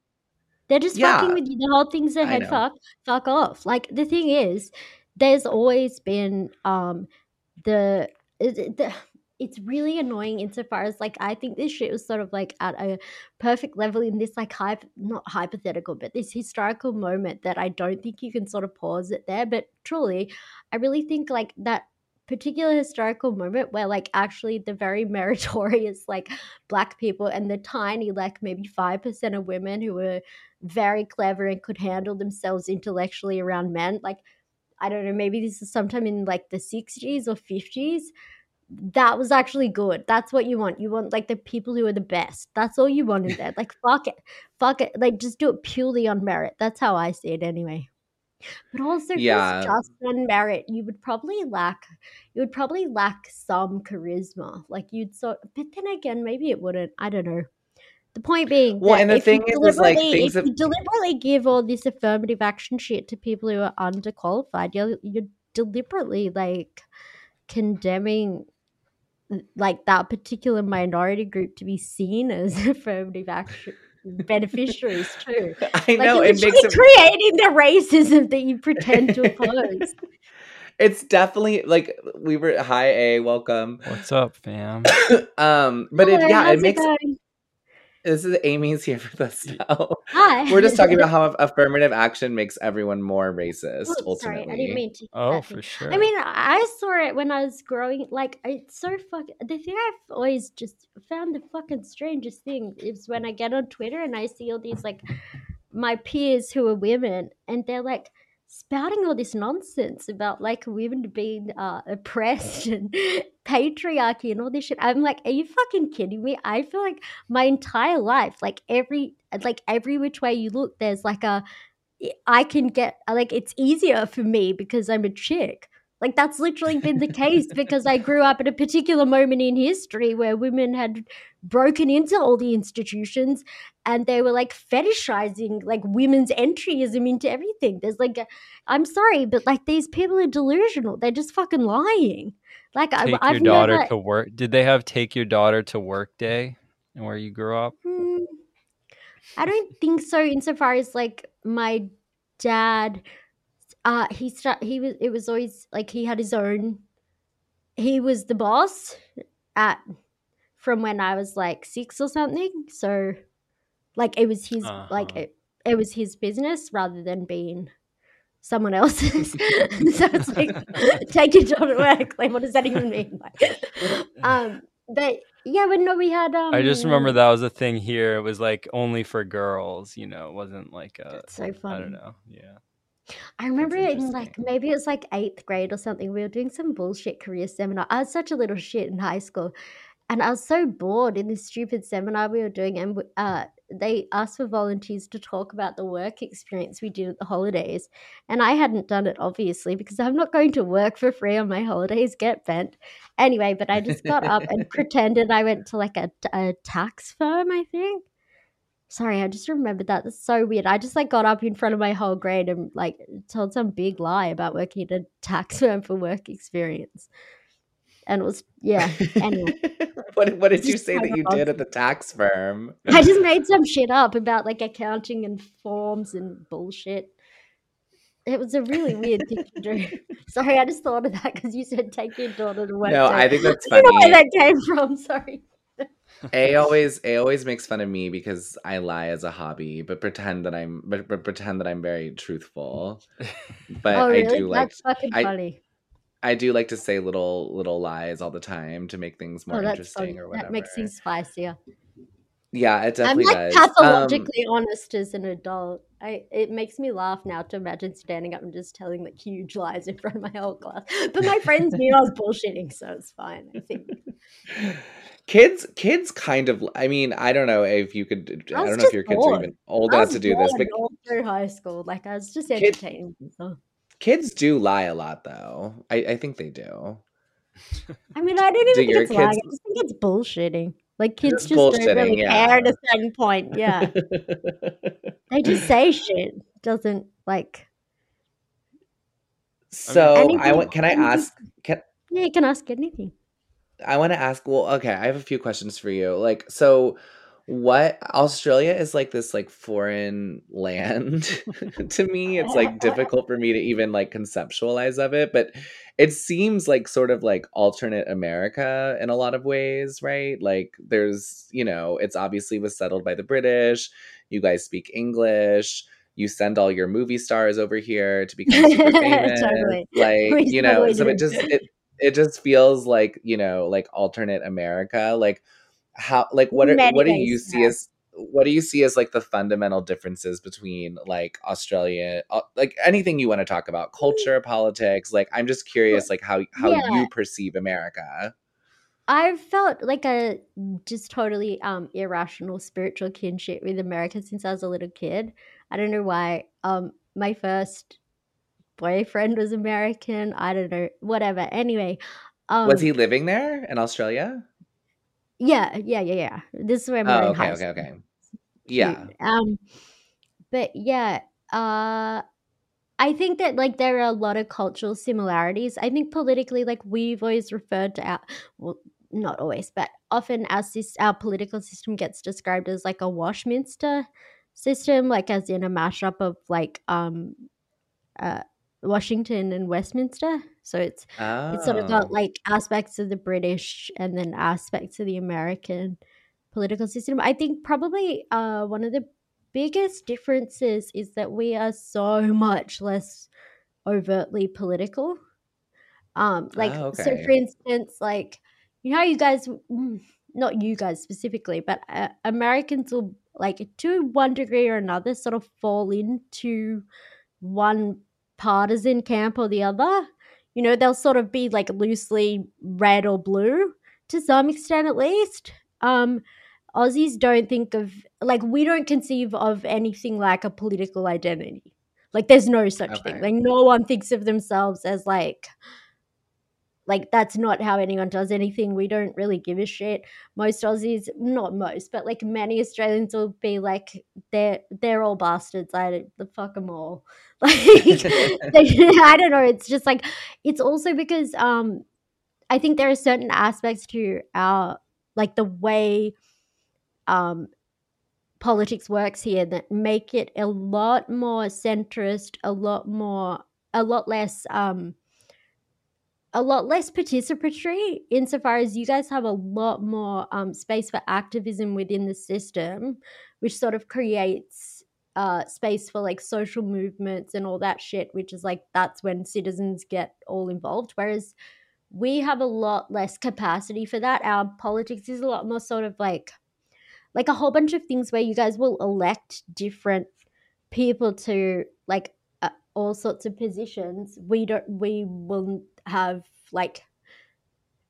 They're just Yeah. fucking with you. The whole thing's a head fuck, fuck off. Like the thing is, there's always been um the it- it- the it's really annoying insofar as like I think this shit was sort of like at a perfect level in this like hype not hypothetical, but this historical moment that I don't think you can sort of pause it there. But truly, I really think like that particular historical moment where like actually the very meritorious like black people and the tiny like maybe 5% of women who were very clever and could handle themselves intellectually around men like i don't know maybe this is sometime in like the 60s or 50s that was actually good. That's what you want. You want like the people who are the best. That's all you want in there. Like fuck it. Fuck it. Like just do it purely on merit. That's how i see it anyway. But also Yeah. just on merit you would probably lack you would probably lack some charisma. Like you'd sort but then again maybe it wouldn't. I don't know. The point being Well, and the thing is, is, like, things if you deliberately give all this affirmative action shit to people who are underqualified you're, you're deliberately like condemning like that particular minority group to be seen as affirmative action beneficiaries too i know you're it makes literally it creating the racism that you pretend to oppose it's definitely like we were hi a welcome What's up, fam? um but it yeah it makes going? This is Aimee's here with us now hi we're just talking about how affirmative action makes everyone more racist Oops, ultimately sorry i didn't mean to Oh, that for sure. I mean, I saw it when I was growing. Like, it's so fucking. The thing I've always just found the fucking strangest thing is when I get on Twitter and I see all these like my peers who are women, and they're like spouting all this nonsense about like women being uh, oppressed and patriarchy and all this shit. I'm like, are you fucking kidding me? I feel like my entire life, like every like every which way you look, there's like a I can get like it's easier for me because I'm a chick. Like that's literally been the case because I grew up at a particular moment in history where women had broken into all the institutions and they were like fetishizing like women's entryism into everything. There's like a, I'm sorry, but like these people are delusional. They're just fucking lying. Like I, take I've your daughter never, to work. Did they have take your daughter to work day and where you grew up? Hmm, I don't think so. Insofar as like my dad, uh, he start he was it was always like he had his own. He was the boss at from when I was like six or something. So, like it was his like Uh-huh. it, it was his business rather than being someone else's. so it's like take your job at work. Like what does that even mean? Like, um, but yeah, but no, we had um. I just remember that was a thing here. It was like only for girls, you know, it wasn't like a, so funny. I don't know. Yeah. I remember in like maybe it was like eighth grade or something. We were doing some bullshit career seminar. I was such a little shit in high school, and I was so bored in this stupid seminar we were doing, and uh, they asked for volunteers to talk about the work experience we did at the holidays, and I hadn't done it obviously because I'm not going to work for free on my holidays. Get bent, anyway. But I just got up and pretended I went to like a, a tax firm, I think. Sorry, I just remembered that. That's so weird. I just like got up in front of my whole grade and like told some big lie about working at a tax firm for work experience. And it was yeah. Anyway, what what did you say that you did at the tax firm? I just made some shit up about like accounting and forms and bullshit. It was a really weird thing to do. Sorry, I just thought of that because you said take your daughter to work. No, so I think that's I don't know where that came from. Sorry. A always A always makes fun of me because I lie as a hobby, but pretend that I'm but, but pretend that I'm very truthful. But oh, I do like That's fucking I funny. I do like to say little little lies all the time to make things more Oh, interesting funny. or whatever. That makes things spicier. Yeah, it I'm definitely like does. Um, pathologically honest as an adult. I it makes me laugh now to imagine standing up and just telling like huge lies in front of my whole class. But my friends knew I was bullshitting, so it's fine. I think kids kids kind of I mean, I don't know if you could I I don't know if your kids are even old enough to do this, but all through high school. Like I was just entertaining myself. kids do lie a lot though. I, I think they do. I mean, I don't even Do think it's lying. I just think it's bullshitting. Like kids just don't really care at a certain point. Yeah, they just say shit. Doesn't like. so I want can I ask can Yeah, you can ask anything. I want to ask, well, okay, I have a few questions for you. Like, so what Australia is like this like foreign land to me. It's like difficult for me to even like conceptualize of it, but it seems like sort of like alternate America in a lot of ways, right? Like there's, you know, it's obviously was settled by the British. You guys speak English. You send all your movie stars over here to become super famous. Totally. Like, We you know, so it just it it just feels like you know like alternate america like how like what are, Many what do you see as what do you see as like the fundamental differences between like australia uh, like anything you want to talk about culture politics like i'm just curious like how how Yeah. you perceive america I've felt like a just totally um irrational spiritual kinship with America since I was a little kid. I don't know why. Um my first boyfriend was American. I don't know, whatever. Anyway, um was he living there in australia Yeah, yeah, yeah, yeah. This is where were oh okay high okay okay yeah Um but yeah, uh I think that like there are a lot of cultural similarities. I think politically, like we've always referred to our well, not always, but often our our political system gets described as like a Washminster system, like as in a mashup of like um uh Washington and Westminster. So it's it's sort of oh got like aspects of the British and then aspects of the American political system. I think probably uh, one of the biggest differences is that we are so much less overtly political. Um, like Oh, so, for instance, like you know, how you guys, mm, not you guys specifically, but uh, Americans will like to one degree or another sort of fall into one partisan camp or the other. You know, they'll sort of be like loosely red or blue to some extent, at least. Um, Aussies don't think of like we don't conceive of anything like a political identity. Like there's no such thing. Like no one thinks of themselves as like like that's not how anyone does anything. We don't really give a shit. Most Aussies, not most, but like many Australians will be like they're they're all bastards. I the fuck them all. Like I don't know. It's just like it's also because um I think there are certain aspects to our like the way um politics works here that make it a lot more centrist, a lot more a lot less um a lot less participatory insofar as you guys have a lot more um, space for activism within the system, which sort of creates uh, space for like social movements and all that shit, which is like that's when citizens get all involved. Whereas we have a lot less capacity for that. Our politics is a lot more sort of like like a whole bunch of things where you guys will elect different people to like uh, all sorts of positions. We don't. We will have like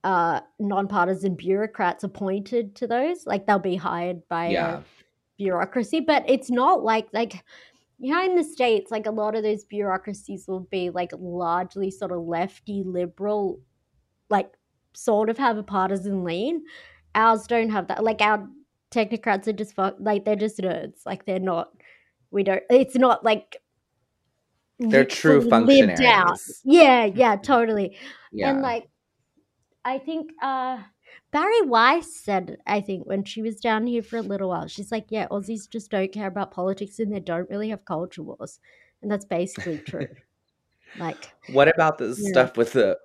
uh nonpartisan bureaucrats appointed to those. Like they'll be hired by Yeah. bureaucracy, but it's not like like you know in the states like a lot of those bureaucracies will be like largely sort of lefty liberal like sort of have a partisan lean. Ours don't have that. Like our technocrats are just fuck like they're just nerds. Like they're not we don't it's not like They're true fully lived out. functionaries. Yeah, yeah, totally. Yeah. And like I think uh Bari Weiss said, I think, when she was down here for a little while, she's like, Yeah, Aussies just don't care about politics and they don't really have culture wars. And that's basically true. like What about the Yeah. stuff with the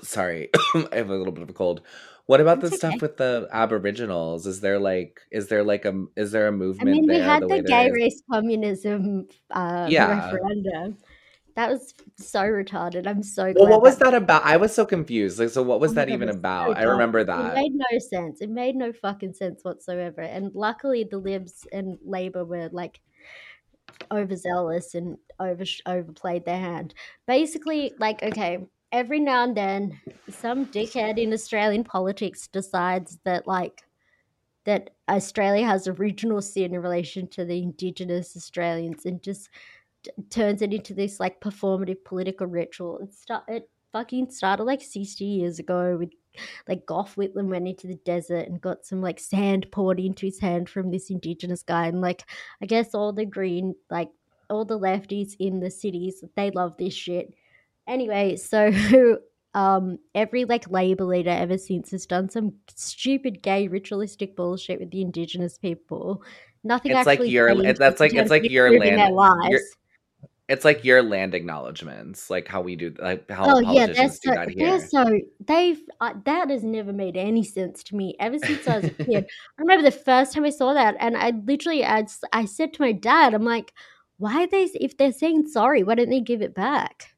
sorry, I have a little bit of a cold. What about the It's stuff okay. with the Aboriginals? Is there like is there like a is there a movement I mean, we there had the the, gay is? race communism uh, Yeah. referendum. That was so retarded. I'm so Well, what was that about? I was so confused. Like, so what was Oh that God, even so about? I dumb. remember It that. made no sense. It made no fucking sense whatsoever. And luckily, the Libs and Labor were like overzealous and over overplayed their hand. Basically, like okay, every now and then, some dickhead in Australian politics decides that like that Australia has a regional sin in relation to the Indigenous Australians and just t- turns it into this like performative political ritual. It start it fucking started like sixty years ago with like Gough Whitlam went into the desert and got some like sand poured into his hand from this indigenous guy and like I guess all the green like all the lefties in the cities they love this shit. Anyway, so um every like labor leader ever since has done some stupid gay ritualistic bullshit with the indigenous people. Nothing It's like your- that's like- it's like your land- their lives. your- It's like your land acknowledgements, like how we do, like how Oh yeah, politicians do so that They're so they've uh, that has never made any sense to me ever since I was a kid. I remember the first time I saw that, and I literally I, I said to my dad, I'm like, why are they if they're saying sorry, why don't they give it back?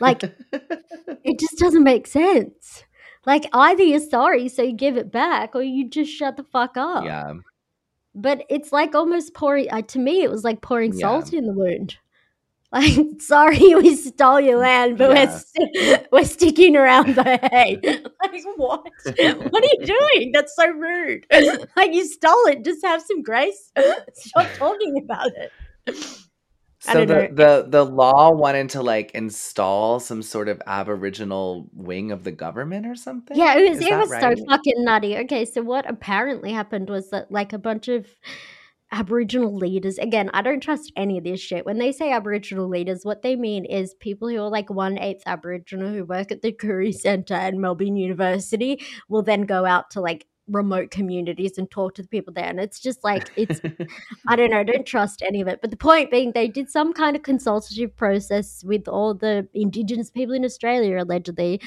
Like it just doesn't make sense. Like either you're sorry, so you give it back, or you just shut the fuck up. yeah, But it's like almost pouring. Uh, to me, it was like pouring Yeah. salt in the wound. Like, sorry, we stole your land, but Yeah. we're st- we're sticking around the hay. like, what? what are you doing? That's so rude. like, you stole it. Just have some grace. Stop talking about it. So the, the the law wanted to like install some sort of Aboriginal wing of the government or something. Yeah, it was, Is it was right? so fucking nutty. Okay, so what apparently happened was that like a bunch of Aboriginal leaders, again, I don't trust any of this shit. When they say Aboriginal leaders, what they mean is people who are like one eighth Aboriginal who work at the Koorie Centre and Melbourne University will then go out to like remote communities and talk to the people there. And it's just like, it's I don't know, I don't trust any of it. But the point being, they did some kind of consultative process with all the Indigenous people in Australia, allegedly.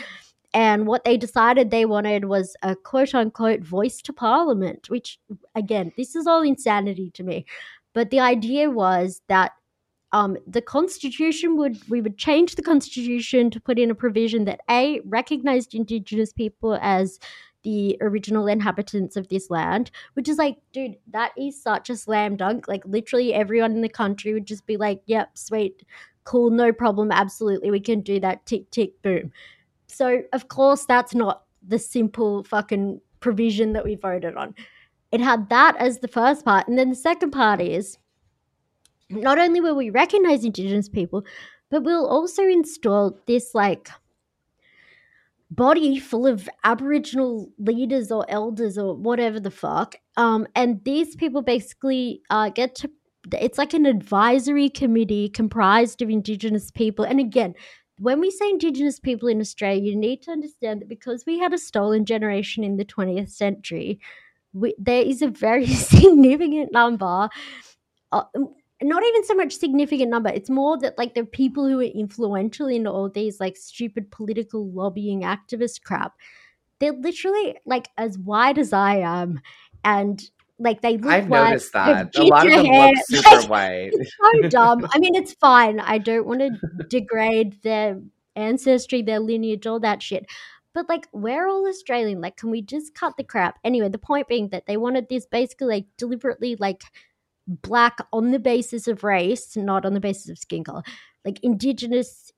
And what they decided they wanted was a quote unquote voice to parliament, which, again, this is all insanity to me. But the idea was that um, the constitution would, we would change the constitution to put in a provision that A, recognized Indigenous people as the original inhabitants of this land, which is like, dude, that is such a slam dunk. Like, literally everyone in the country would just be like, yep, sweet, cool, no problem, absolutely, we can do that, tick, tick, boom. So, of course, that's not the simple fucking provision that we voted on. It had that as the first part. And then the second part is not only will we recognize Indigenous people, but we'll also install this like body full of Aboriginal leaders or elders or whatever the fuck. Um, and these people basically uh, get to, it's like an advisory committee comprised of Indigenous people. And again, when we say Indigenous people in Australia, you need to understand that because we had a stolen generation in the 20th century, we, there is a very significant number. Uh, not even so much significant number. It's more that like the people who are influential in all these like stupid political lobbying activist crap. They're literally like as white as I am, and like they look like I've white. noticed that a lot of them hair, look super like, white. it's so dumb. I mean, it's fine. I don't want to degrade their ancestry, their lineage, all that shit. But like, we're all Australian. Like, can we just cut the crap? Anyway, the point being that they wanted this basically like deliberately like black on the basis of race, not on the basis of skin color, like indigenous,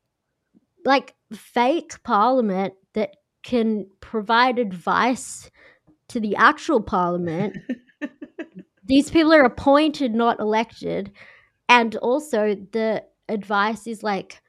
like fake parliament that can provide advice to the actual parliament. These people are appointed, not elected. And also, the advice is like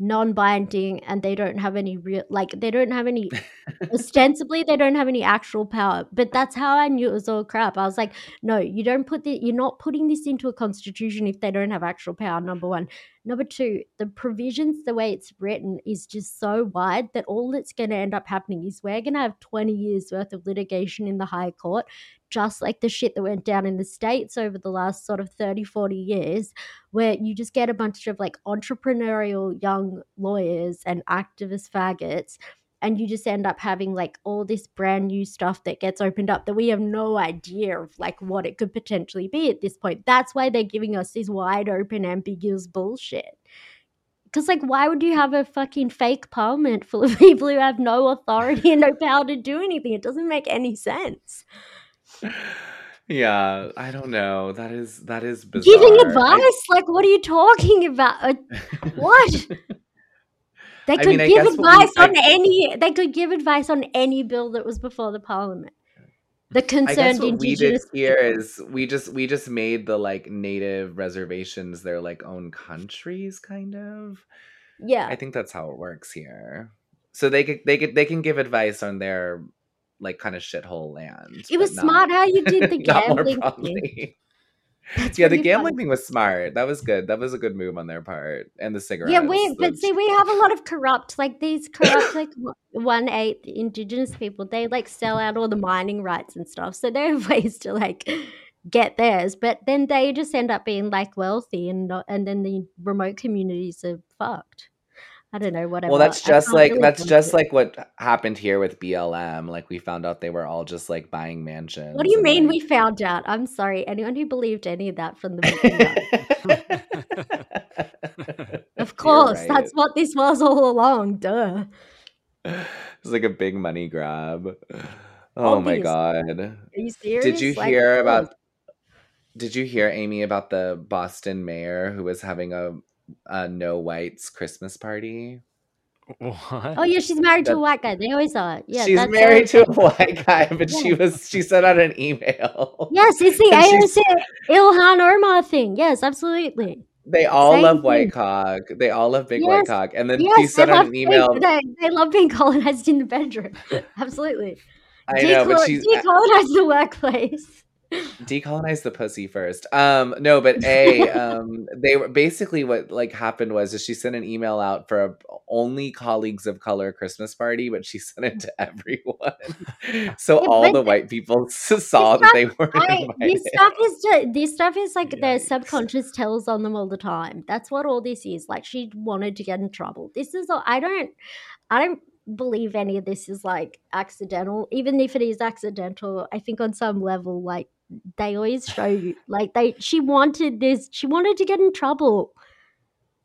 non-binding and they don't have any real like they don't have any ostensibly they don't have any actual power but that's how i knew it was all crap. I was like no you don't put the you're not putting this into a constitution if they don't have actual power number one. Number two the provisions the way it's written is just so wide that all that's going to end up happening is we're going to have 20 years worth of litigation in the high court just like the shit that went down in the states over the last sort of 30 40 years where you just get a bunch of like entrepreneurial young lawyers and activist faggots and you just end up having like all this brand new stuff that gets opened up that we have no idea of like what it could potentially be at this point. That's why they're giving us this wide open ambiguous bullshit. Because like why would you have a fucking fake parliament full of people who have no authority and no power to do anything? It doesn't make any sense yeah, I don't know. That is that is bizarre. giving I- advice like what are you talking about Uh, what they I could mean, give what we- advice on I- any they could give advice on any bill that was before the parliament the I concerned what we did indigenous here is we just we just made the like native reservations their like own countries, kind of. yeah I think that's how it works here. So they could they could they can give advice on their like kind of shithole land. it was but smart how you did the gambling thing. Yeah, the gambling thing was smart. That was good. That was a good move on their part. And the cigarettes. Yeah, we but see, we have a lot of corrupt, like these corrupt, like one eighth indigenous people. They like sell out all the mining rights and stuff, so they have ways to like get theirs. But then they just end up being like wealthy, and not, and then the remote communities are fucked. I don't know, whatever. Well, that's just like that's just like what happened here with BLM. Like we found out they were all just like buying mansions. What do you mean like- we found out? I'm sorry, anyone who believed any of that from the beginning. Of course, right. that's what this was all along. Duh. It's like a big money grab. Oh my god. Are you serious? Did you Like, hear oh. about Did you hear Aimee about the Boston mayor who was having a a no whites Christmas party? What? Oh yeah, she's married to a white guy. They always are. Yeah, She's that's married to a white guy, but she was she sent out an email. Yes, it's the AOC Ilhan Omar thing. Yes, absolutely. They all Same love thing. white cock. They all love big Yes, white cock. And then she Yes, they sent out an email. they, they love being colonized in the bedroom. Absolutely. I know, but Decolo- she's decolonize the workplace. Decolonize the pussy first. Um, no, but a um, they were basically what like happened was is she sent an email out for a only colleagues of color Christmas party, but she sent it to everyone. So Yeah, all the white people saw that they invited. this stuff is ju- this stuff is like their subconscious tells on them all the time. That's what all this is. Like she wanted to get in trouble. This is all, I don't I don't believe any of this is like accidental. Even if it is accidental, I think on some level like they always show you like they she wanted this she wanted to get in trouble.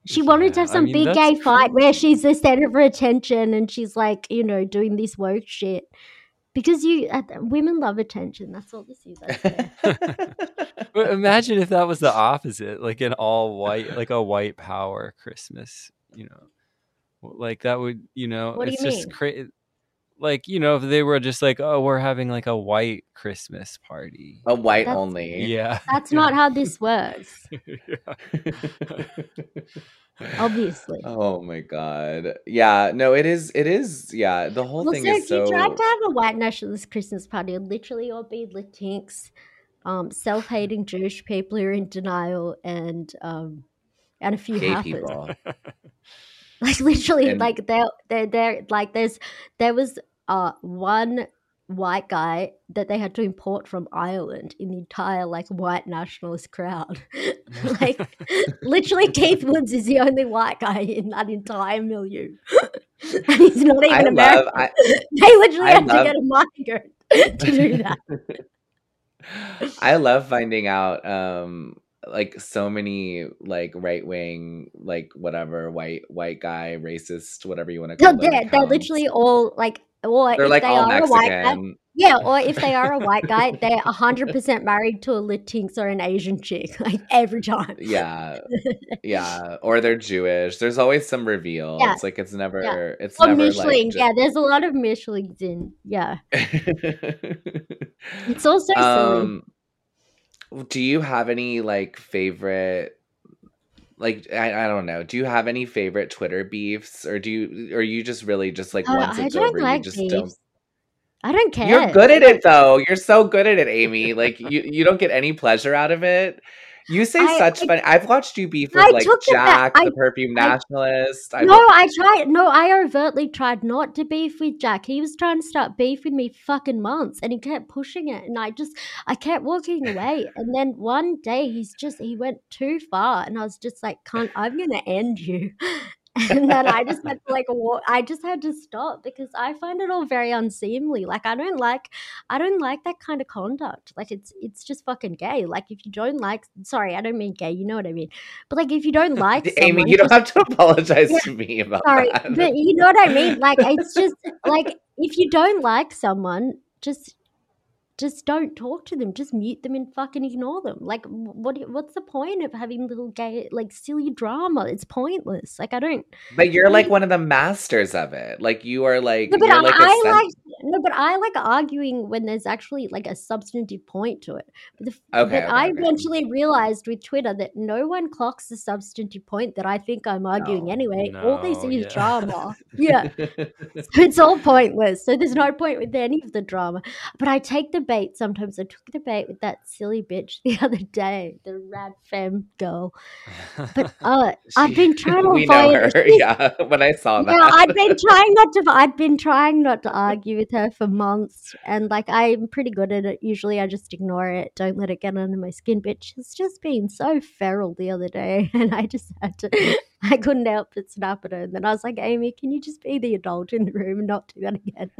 She wanted to Yeah, have I some mean, big gay fight where she's the center for attention and she's like, you know, doing this woke shit. Because you, uh, women love attention. That's all this is. I. But imagine if that was the opposite, like an all white, like a white power Christmas. You know, like that would, you know, What it's you just crazy. Like you know, if they were just like, oh, we're having like a white Christmas party. a white That's- only. Yeah, That's not how this works, obviously. oh my god. Yeah, no, it is it is yeah, the whole Also, thing if is you so tried to have a white nationalist Christmas party, it'd literally all be Latinx, um, self-hating Jewish people who are in denial, and um, and a few gay heifers. people. Like literally, And- like there, there, there, like there's there was uh one white guy that they had to import from Ireland in the entire like white nationalist crowd. like literally, Keith Woods is the only white guy in that entire milieu, and he's not even I love American. I, they literally I had love- to get a migrant to do that. I love finding out um like so many like right wing like whatever white white guy racist whatever you want to No, call them they're, they're literally all like, or they're if like they are a white guy, Yeah, or if they are a white guy, they're hundred percent married to a Latinx or an Asian chick, like every time. Yeah, yeah, or they're Jewish. There's always some reveal. Yeah, It's like it's never. yeah. It's Or never Mischling. like. Yeah, there's a lot of Mischlings in. Yeah, it's also silly. Um, do you have any like favorite? Like I, I don't know. Do you have any favorite Twitter beefs, or do you, or you just really just like Uh, once I it's don't over, like you just beefs. don't I don't care. You're good at it though. You're so good at it, Aimee. Like you, you don't get any pleasure out of it. You say I, such I funny. I've watched you beef with I like Jack, the perfume nationalist. I no, I tried. No, I overtly tried not to beef with Jack. He was trying to start beef with me fucking months, and he kept pushing it, and I just, I kept walking away. And then one day, he's just, he went too far, and I was just like, "Cunt, I'm gonna end you." And then I just had to like walk. I just had to stop because I find it all very unseemly. Like I don't like, I don't like that kind of conduct. Like it's, it's just fucking gay. Like if you don't like, sorry, I don't mean gay. You know what I mean. But like if you don't like Aimee, someone, you don't just have to apologize yeah, to me about sorry, that. but you know what I mean. Like it's just like if you don't like someone, just just don't talk to them. Just mute them and fucking ignore them. Like what? What's the point of having little gay like silly drama? It's pointless. Like I don't. But you're I like one of the masters of it. Like you are like no, but you're I, like a I sen- like no, but I like arguing when there's actually like a substantive point to it. But, the, Okay, but okay, I okay. eventually realized with Twitter that no one clocks the substantive point that I think I'm arguing No. anyway. All they No, see is drama. Yeah. So it's all pointless. So there's no point with any of the drama. But I take the bait sometimes. I took the bait with that silly bitch the other day, the rad femme girl. But uh, I've been trying to we know avoid. her. she's- Yeah, when I saw that. yeah, I'd been trying not to. I'd been trying not to argue with her for months, and like I'm pretty good at it. Usually, I just ignore it. Don't let it get under my skin. But she's just been so feral the other day, and I just had to. I couldn't help but snap at her, and then I was like, "Aimee, can you just be the adult in the room and not do that again?"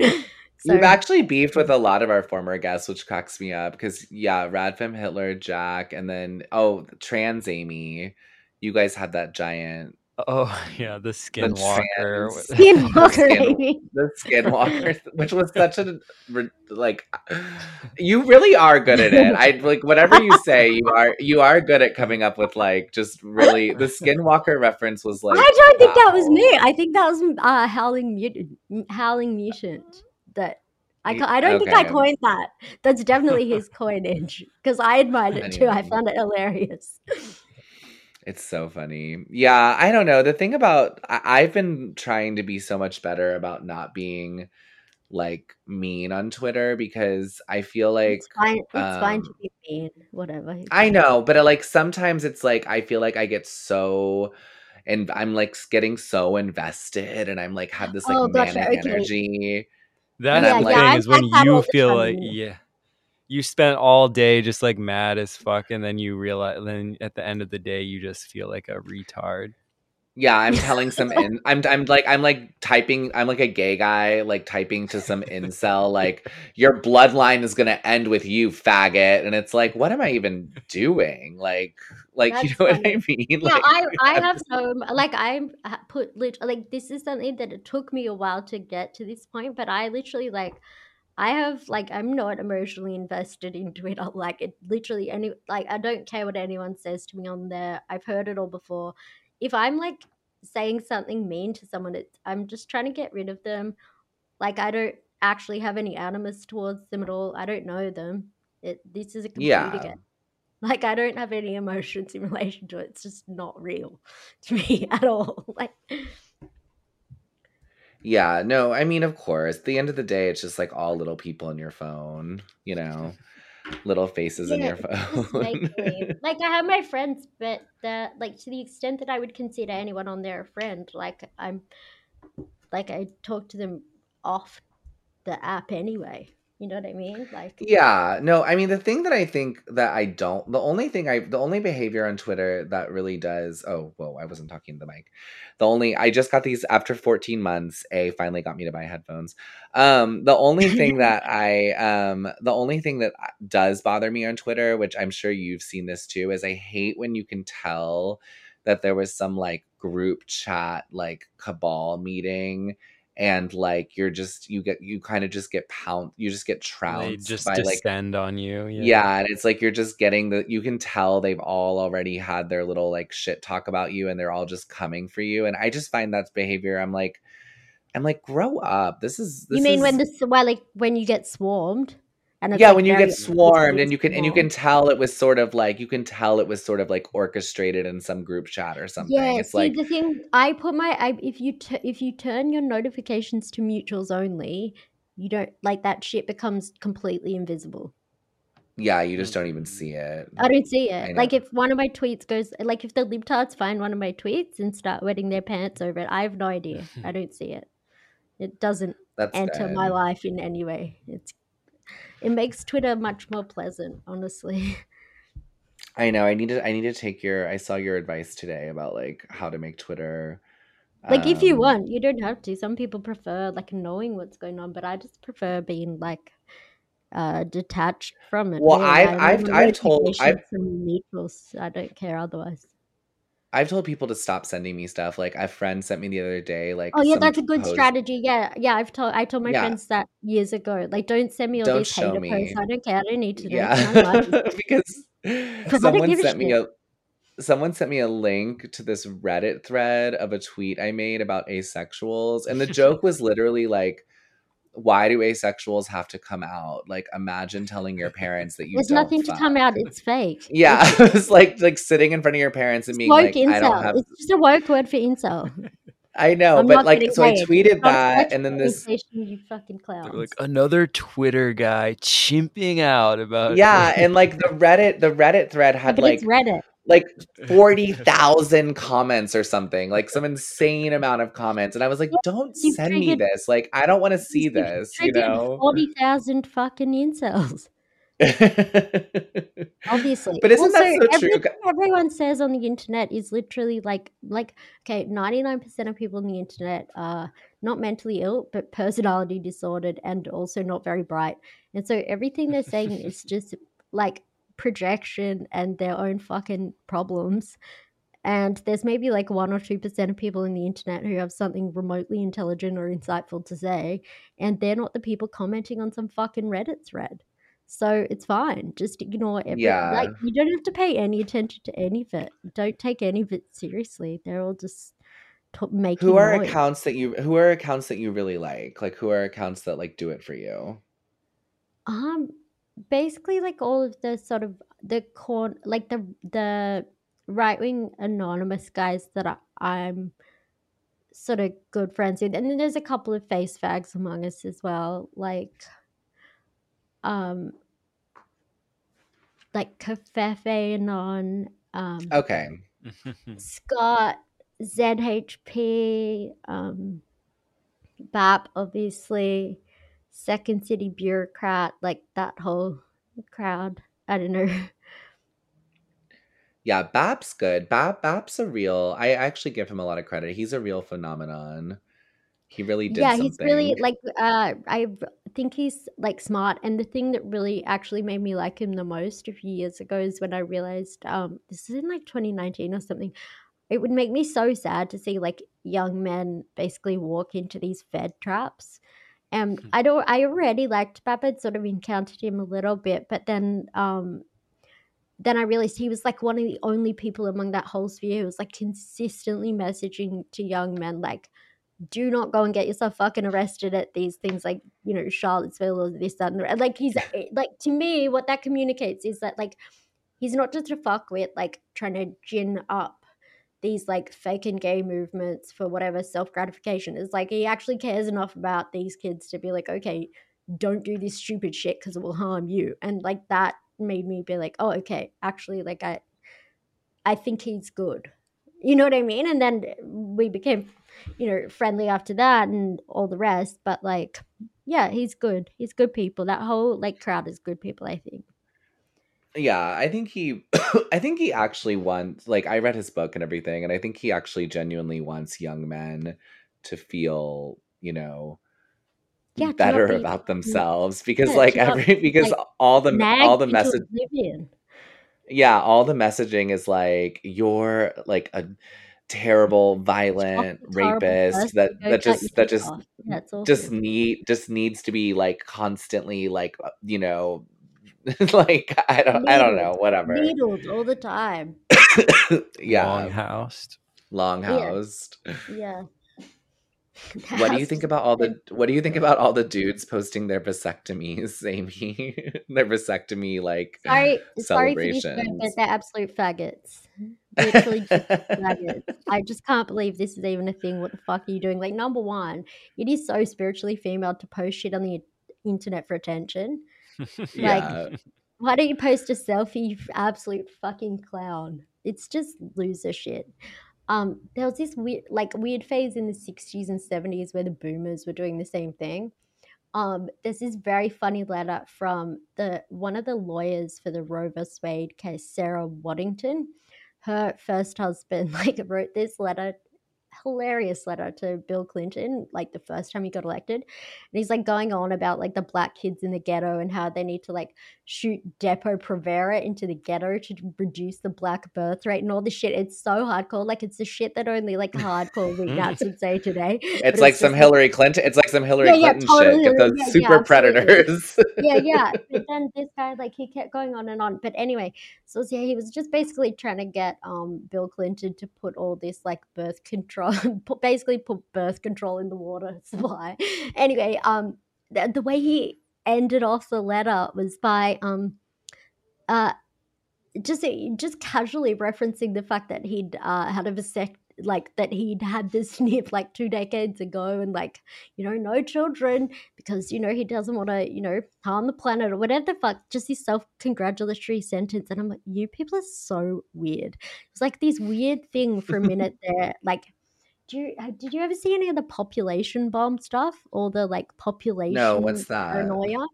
So We've actually beefed with a lot of our former guests, which cracks me up because yeah, Radfem Hitler, Jack, and then oh, trans Amy. You guys had that giant Oh yeah, the skinwalker. trans- Skinwalker, Skin- Amy. the skinwalker, which was such a like. You really are good at it. I like whatever you say. You are you are good at coming up with like just really the skinwalker reference was like. I don't think that was me. I think that was uh, howling mutant. Howling mutant. That I, I don't think I coined that. That's definitely his coinage because I admired it too. I found it hilarious. It's so funny. Yeah, I don't know. The thing about I- I've been trying to be so much better about not being like mean on Twitter because I feel like it's fine. It's fine to um, be mean. Whatever. I know, but uh, like sometimes it's like I feel like I get so and I'm like getting so invested and I'm like have this like Oh, manic okay. energy. That's Yeah, the yeah, thing I- is when I've you feel like yeah, you spent all day just like mad as fuck, and then you realize, then at the end of the day, you just feel like a retard. Yeah, I'm telling some in I'm I'm like I'm like typing I'm like a gay guy like typing to some incel like your bloodline is going to end with you faggot and it's like what am I even doing? Like like you That's know what. I mean? Yeah, Like I I have so um, like I uh, put like this is something that it took me a while to get to this point, but I literally like I have like I'm not emotionally invested in Twitter. Like it literally any like I don't care what anyone says to me on there. I've heard it all before. If I'm like saying something mean to someone, it's I'm just trying to get rid of them. Like I don't actually have any animus towards them at all. I don't know them. It this is a computer Yeah. game. Like I don't have any emotions in relation to it. It's just not real to me at all. Like yeah, no, I mean of course. At the end of the day it's just like all little people on your phone, you know. Little faces in Yeah, your phone. like I have my friends, but the like to the extent that I would consider anyone on there a friend, like I'm like I talk to them off the app anyway. You know what I mean? Like Yeah, no, I mean the thing that I think that I don't the only thing I the only behavior on Twitter that really does oh whoa, I wasn't talking to the mic. The only I just got these after 14 months, A finally got me to buy headphones. Um the only thing that I um the only thing that uh, does bother me on Twitter, which I'm sure you've seen this too, is I hate when you can tell that there was some like group chat like cabal meeting and like you're just you get you kind of just get pound you just get They trounced just by like descend on you. Yeah. yeah. and it's like you're just getting the you can tell they've all already had their little like shit talk about you and they're all just coming for you and i just find that's behavior i'm like i'm like grow up this is this you mean is, when this well like when you get swarmed and it's yeah like when you get swarmed and you can and you can tell it was sort of like you can tell it was sort of like orchestrated in some group chat or something Yeah, it's see like the thing I put my I, if you t- if you turn your notifications to mutuals only, you don't like that shit becomes completely invisible. yeah you just don't even mm. see it I don't see it. Like if one of my tweets goes like if the libtards find one of my tweets and start wetting their pants over it, I have no idea. I don't see it. It doesn't that's enter good. my life in any way. It's it makes Twitter much more pleasant, honestly. I know. I need to. I need to take your. I saw your advice today about like how to make Twitter. Like if you um, want, you don't have to. Some people prefer like knowing what's going on, but I just prefer being like uh detached from it. Well, more. I've- I I've- I've told- I've- from neutrals. I don't care otherwise. I've told people to stop sending me stuff. Like a friend sent me the other day. Like Oh yeah, that's a good post- strategy. Yeah, yeah. I've told I told my Yeah. friends that years ago. Like, don't send me all Don't these hater me. posts. I don't care. I don't need to. Yeah, It's my life. because someone give a sent me a someone sent me a link to this Reddit thread of a tweet I made about asexuals, and the joke was literally like. Why do asexuals have to come out? Like, imagine telling your parents that you There's don't nothing to come out. It's fake. Yeah, it's was like like sitting in front of your parents and being woke like, I incel. don't have. It's just a woke word for incel. I know, I'm but like, getting so I tweeted that, and then the this, you fucking They're clowns. like another Twitter guy chimping out about yeah, and like the Reddit, the Reddit thread had but like it's Reddit. Like forty thousand comments or something, like some insane amount of comments, and I was like, don't you've send me this. Like, I don't want to see this. You know. forty thousand fucking incels. Obviously, But isn't that so true? Everyone says on the internet is literally like like okay, ninety nine percent of people on the internet are not mentally ill, but personality disordered and also not very bright. And so everything they're saying is just like projection and their own fucking problems. And there's maybe like one or two percent of people in the internet who have something remotely intelligent or insightful to say, and they're not the people commenting on some fucking Reddit thread. So it's fine. Just ignore every Yeah. like you don't have to pay any attention to any of it. Don't take any of it seriously. They're all just t- making who are noise. accounts that you who are accounts that you really like? Like, who are accounts that like do it for you? Um, basically, like all of the sort of the corn, like the the right wing anonymous guys that I, I'm sort of good friends with, and then there's a couple of face fags among us as well, like um, like Cafefe Anon, um, Okay. Scott, ZHP, um, BAP, obviously, Second City Bureaucrat, like that whole crowd. I don't know. Yeah, Bap's good. Bap Bap's a real. I actually give him a lot of credit. He's a real phenomenon. He really did yeah, something. he's really like uh I think he's like smart and the thing that really actually made me like him the most a few years ago is when I realized um this is in like 2019 or something. It would make me so sad to see like young men basically walk into these fed traps. And Hmm. I don't I already liked Bap, I'd sort of encountered him a little bit, but then um then I realized he was like one of the only people among that whole sphere who was like consistently messaging to young men like do not go and get yourself fucking arrested at these things like you know Charlottesville or this that and like he's eh, like to me what that communicates is that like he's not just a fuck with like trying to gin up these like fake and gay movements for whatever self gratification is like he actually cares enough about these kids to be like okay don't do this stupid shit because it will harm you and like that made me be like oh okay actually like I I think he's good you know what I mean and then we became you know, friendly after that and all the rest. But like, yeah, he's good. He's good people. That whole like crowd is good people. I think. Yeah, I think he I think he actually wants like I read his book and everything and I think he actually genuinely wants young men to feel, you know, Yeah, better be- about themselves because yeah, like every because like, all the all the message yeah, all the messaging is like you're like a terrible, violent rapist that that just that just. Yeah, just need just needs to be like constantly like uh, you know like I don't I don't know whatever Needled all the time. yeah Long housed. long Yeah. housed. Yeah. What do you think about all the What do you think about all the dudes posting their vasectomies, Aimee? their vasectomy like Sorry, sorry for these men, they're absolute faggots. Literally just faggots. I just can't believe this is even a thing. What the fuck are you doing? Like, number one, it is so spiritually female to post shit on the internet for attention. yeah, Why don't you post a selfie, you absolute fucking clown? It's just loser shit. Um, there was this weird, like weird phase in the '60s and '70s where the boomers were doing the same thing. Um, there's this very funny letter from the one of the lawyers for the Roe vs. Wade case, Sarah Weddington. Her first husband like wrote this letter, hilarious letter to Bill Clinton, like the first time he got elected, and he's like going on about like the black kids in the ghetto and how they need to like shoot Depo Provera into the ghetto to reduce the black birth rate and all this shit. It's so hardcore, like it's the shit that only like hardcore wignats would say today. it's like it's some like- Hillary Clinton. It's like some Hillary Yeah, yeah, Clinton totally shit. Get those yeah, yeah, super predators. yeah, yeah. But then this guy, like, he kept going on and on. But anyway, so yeah, he was just basically trying to get um Bill Clinton to put all this like birth control, put, basically put birth control in the water supply. Anyway, um, the, the way he ended off the letter was by um, uh, just just casually referencing the fact that he'd uh had a vasect like that he'd had this snip like two decades ago and like you know no children because you know he doesn't want to you know harm the planet or whatever the fuck just this self-congratulatory sentence and i'm like you people are so weird it's like this weird thing for a minute there like do you did you ever see any of the population bomb stuff or the like population no, what's that? paranoia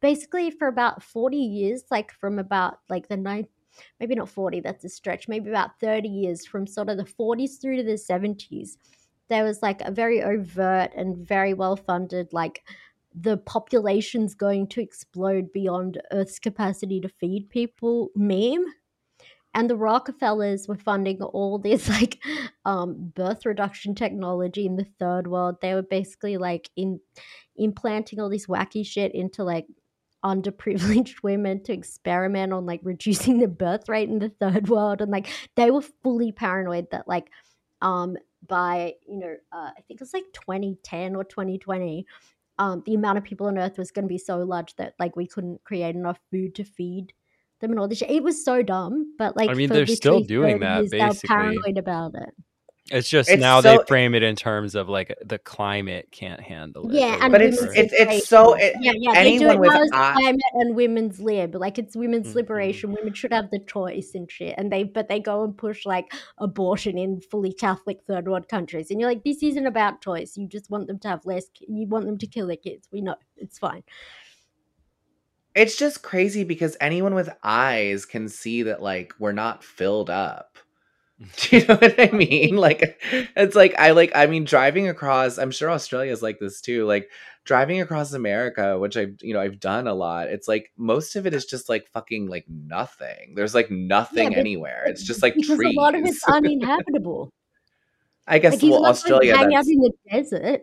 basically for about 40 years like from about like the ninth maybe not 40 that's a stretch maybe about 30 years from sort of the 40s through to the 70s there was like a very overt and very well funded like the population's going to explode beyond earth's capacity to feed people meme and the rockefellers were funding all this like um, birth reduction technology in the third world. They were basically like in implanting all this wacky shit into like underprivileged women to experiment on like reducing the birth rate in the third world. And like they were fully paranoid that like um by you know uh, i think it was like 2010 or 2020 um the amount of people on earth was going to be so large that like we couldn't create enough food to feed them and all this shit. it was so dumb but like I mean, they're still doing that, years, they were basically. paranoid about it It's just It's now so- they frame it in terms of like the climate can't handle it. Yeah, and But it's it's it's so it, Yeah, yeah, they do it with now as eye- climate and women's lib. Like it's women's Mhm. liberation. Women should have the choice and shit. And they but they go and push like abortion in fully Catholic third world countries. And you're like, this isn't about choice. You just want them to have less. ki- You want them to kill their kids. We know it's fine. It's just crazy because anyone with eyes can see that like we're not filled up. Do you know what I mean? Like it's like I like I mean driving across I'm sure Australia's like this too. Like driving across America, which I've you know I've done a lot. It's like most of it is just like fucking like nothing. There's like nothing but- anywhere. It's just like because trees. a lot of it's uninhabitable. I guess like well Australia hang out in the desert.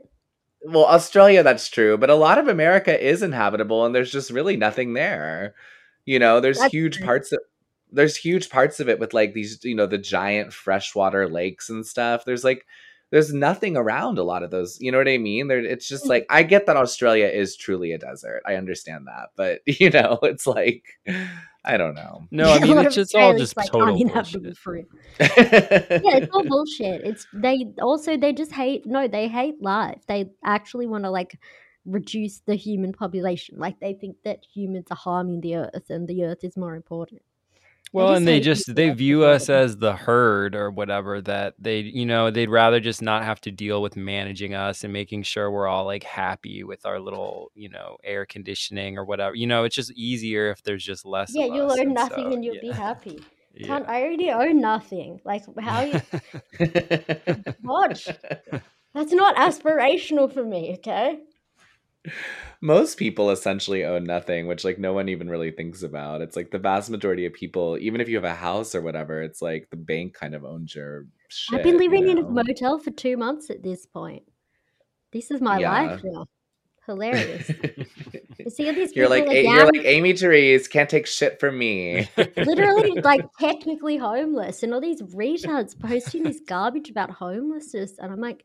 Well Australia that's true, but a lot of America is inhabitable and there's just really nothing there. You know, there's That's huge true. parts of there's huge parts of it with like these you know the giant freshwater lakes and stuff. There's like there's nothing around a lot of those. You know what I mean? There it's just hmm. like I get that Australia is truly a desert. I understand that. But you know, it's like I don't know. no, I A mean lot it's just all just like, total oh, uninhabitable bullshit. for real. yeah, it's all bullshit. It's they also they just hate no, they hate life. They actually want to like reduce the human population. Like they think that humans are harming the earth and the earth is more important. Well, and they just they view us as the herd or whatever that they you know they'd rather just not have to deal with managing us and making sure we're all like happy with our little you know air conditioning or whatever. You know, it's just easier if there's just less. Yeah, you'll own and nothing so, and you'll be happy. yeah. Can't I already own nothing? Like how you what? That's not aspirational for me, okay? Most people essentially own nothing, which like no one even really thinks about. It's like the vast majority of people, even if you have a house or whatever, it's like the bank kind of owns your shit. I've been you living in a motel for two months at this point. This is my Yeah. life now. Hilarious. You see all these you're like, A- you're like Aimee Terese can't take shit from me. literally like technically homeless and all these retards posting this garbage about homelessness and i'm like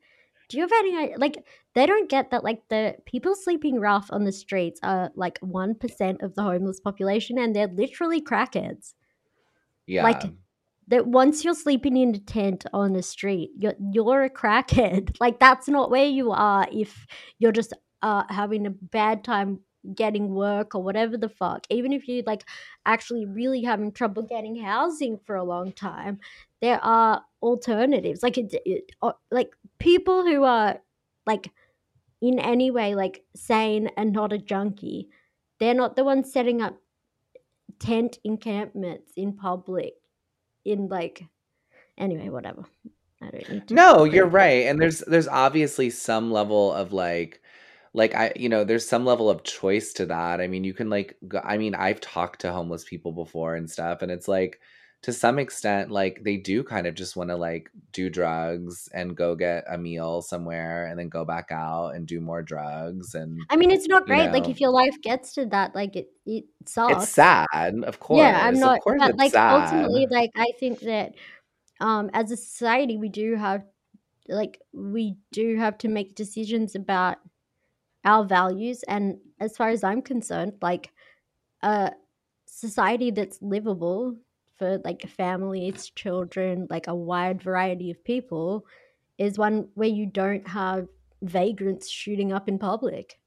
do you have any like they don't get that like the people sleeping rough on the streets are like 1% of the homeless population and they're literally crackheads. Yeah. Like, that once you're sleeping in a tent on the street you're, you're a crackhead. Like that's not where you are if you're just uh, having a bad time getting work or whatever the fuck. Even if you are like actually really having trouble getting housing for a long time there are alternatives. Like it, it uh, like people who are like in any way like sane and not a junkie they're not the ones setting up tent encampments in public in like anyway whatever i don't need to No, you're right. And there's there's obviously some level of like like I you know, there's some level of choice to that. I mean, you can like go, I mean, I've talked to homeless people before and stuff and it's like to some extent like they do kind of just want to like do drugs and go get a meal somewhere and then go back out and do more drugs and i mean it's not great like if your life gets to that like it it sucks it's sad, of course. yeah i'm not of course but like sad. ultimately like i think that um as a society we do have like we do have to make decisions about our values and as far as i'm concerned like a society that's livable for like families children like a wide variety of people is one where you don't have vagrants shooting up in public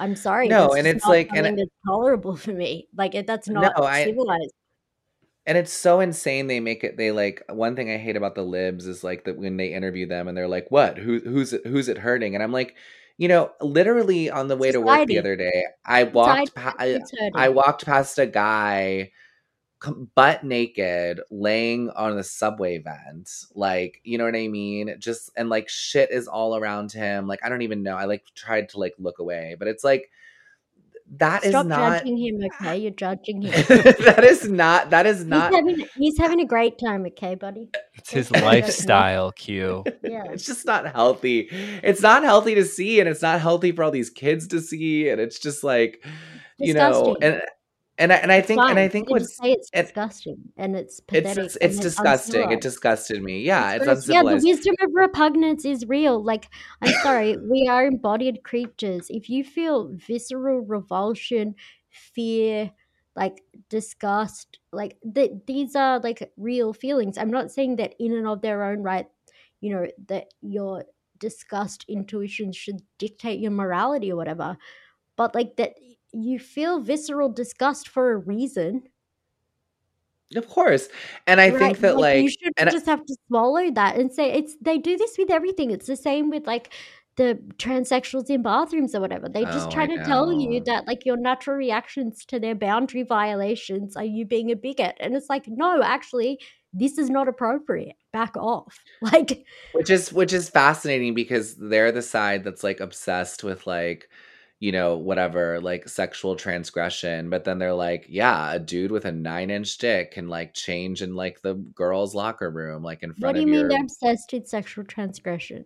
i'm sorry No, and it's like- and it's tolerable for me like it, that's No, not I- civilized And it's so insane they make it they like one thing I hate about the libs is like that when they interview them and they're like, What? Who who's who's it hurting? And I'm like, you know, literally on the way to work the other day, I walked Society pa- I. I walked past a guy butt naked laying on the subway vent like you know what i mean just and like shit is all around him like i don't even know i like tried to like look away but it's like that is Stop not judging him, okay? You're judging him. that is not that is he's, not having, he's having a great time, okay, buddy? It's his lifestyle, Q. Yeah. it's just not healthy. It's not healthy to see, and it's not healthy for all these kids to see, and it's just like, you know, and and I, and I It's think and. I think what's say it's and- disgusting and it's it's pathetic. it's, and it's disgusting. It disgusted me. Yeah, it's, gross. Yeah, the wisdom of repugnance is real. Like, I'm sorry, we are embodied creatures. If you feel visceral revulsion, fear, like disgust, like th- these are like real feelings. I'm not saying that in and of their own right, you know, that your disgust intuitions should dictate your morality or whatever, but like that you feel visceral disgust for a reason. Of course, and I think that like, you should and I- just have to swallow that and say it's they do this with everything. It's the same with like the transsexuals in bathrooms or whatever. They just Oh, try I to tell you that like your natural reactions to their boundary violations are you being a bigot. And it's like, no, actually, this is not appropriate. Back off. Like which is which is fascinating because they're the side that's like obsessed with like you know whatever like sexual transgression but then they're like yeah a dude with a nine inch dick can like change in like the girls locker room like in front of what do you of mean your they're obsessed with sexual transgression?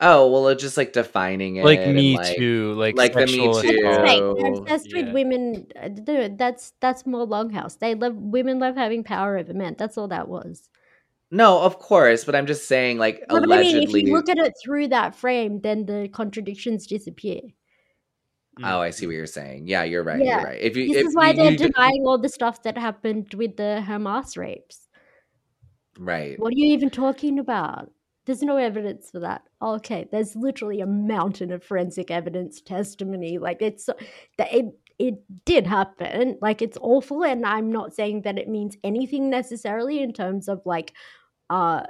oh well it's just like defining it Like and, me like, too. Like, like the Me Too. That's right. They're obsessed yeah. with women. uh, th- That's that's more Longhouse. They love women love having power over men. That's all that was. no of course but i'm just saying like But I mean, if you look at it through that frame, then the contradictions disappear. Oh i see what you're saying yeah you're right Yeah. you're right if you This if is why you- they're you denying all the stuff that happened with the Hamas rapes. right What are you even talking about? There's no evidence for that. Okay, there's literally a mountain of forensic evidence, testimony. Like it's that it it did happen. Like it's awful, and I'm not saying that it means anything necessarily in terms of like uh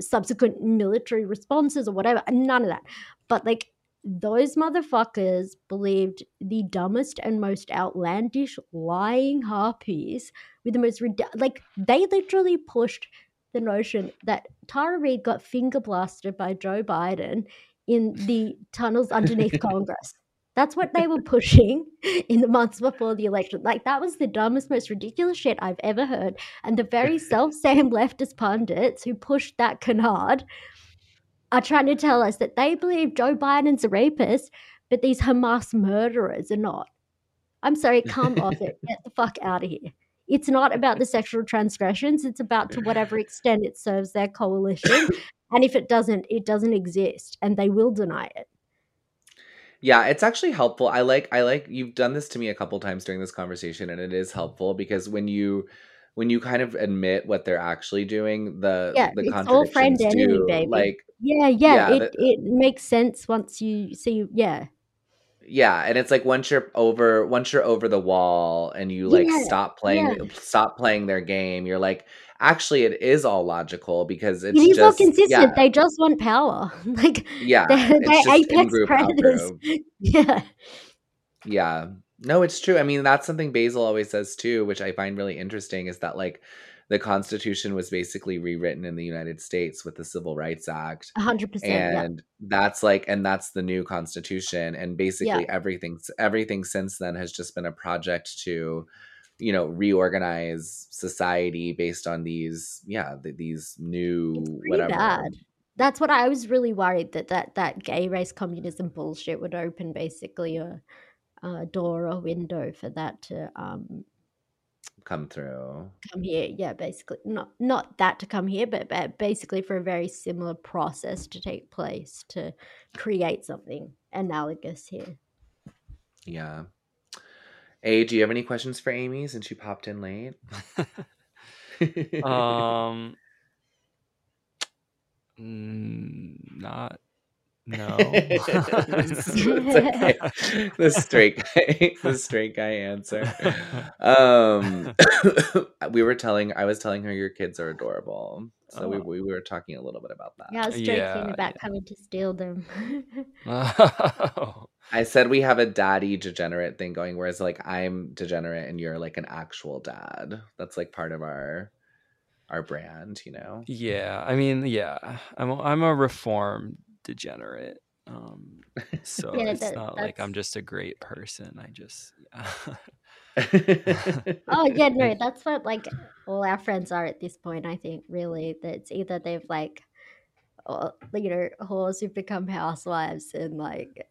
subsequent military responses or whatever. None of that. But like those motherfuckers believed the dumbest and most outlandish lying harpies with the most like they literally pushed the notion that Tara Reade got finger blasted by Joe Biden in the tunnels underneath Congress. That's what they were pushing in the months before the election. Like that was the dumbest, most ridiculous shit I've ever heard. And the very self-same leftist pundits who pushed that canard are trying to tell us that they believe Joe Biden's a rapist, but these Hamas murderers are not. I'm sorry, come off it. Get the fuck out of here. It's not about the sexual transgressions. It's about to whatever extent it serves their coalition. And if it doesn't, it doesn't exist and they will deny it. Yeah, it's actually helpful. I like I like you've done this to me a couple times during this conversation and it is helpful because when you when you kind of admit what they're actually doing, the Yeah, the it's all friend contradictions enemy, do baby. like Yeah, yeah, yeah, it, the, it makes sense once you see, yeah. yeah, and it's like once you're over once you're over the wall and you like Yeah, stop yeah. playing stop playing their game, you're like actually it is all logical because It it's is all just yeah, consistent. They just want power. Like yeah, they're, they're apex predators. Yeah. Yeah. No, it's true. I mean, that's something Basil always says too, which I find really interesting is that like the Constitution was basically rewritten in the United States with the Civil Rights Act. A hundred percent. Yeah. And that's like and that's the new constitution and Yeah. basically everything everything since then has just been a project to you know reorganize society based on these yeah th- these new whatever bad. That's what I was really worried that that, that gay race communism bullshit would open basically a, a door or window for that to um come through come here. Yeah, basically not not that to come here, but, but basically for a very similar process to take place to create something analogous here. yeah a do you have any questions for aimee since you popped in late um, mm, not no. It's okay. the straight guy the straight guy answer um we were telling i was telling her your kids are adorable so we, Oh. we were talking a little bit about Yeah, I that was joking Yeah, about coming to steal them. Oh. i said we have a daddy degenerate thing going whereas like i'm degenerate and you're like an actual dad that's like part of our our brand you know yeah, I mean, yeah, I'm a, I'm a reformed degenerate. Um, so Yeah, it's that- not like I'm just a great person. I just yeah. Oh yeah, no, that's what like all our friends are at this point. I think really that it's either they've like, uh, you know, whores who've become housewives and like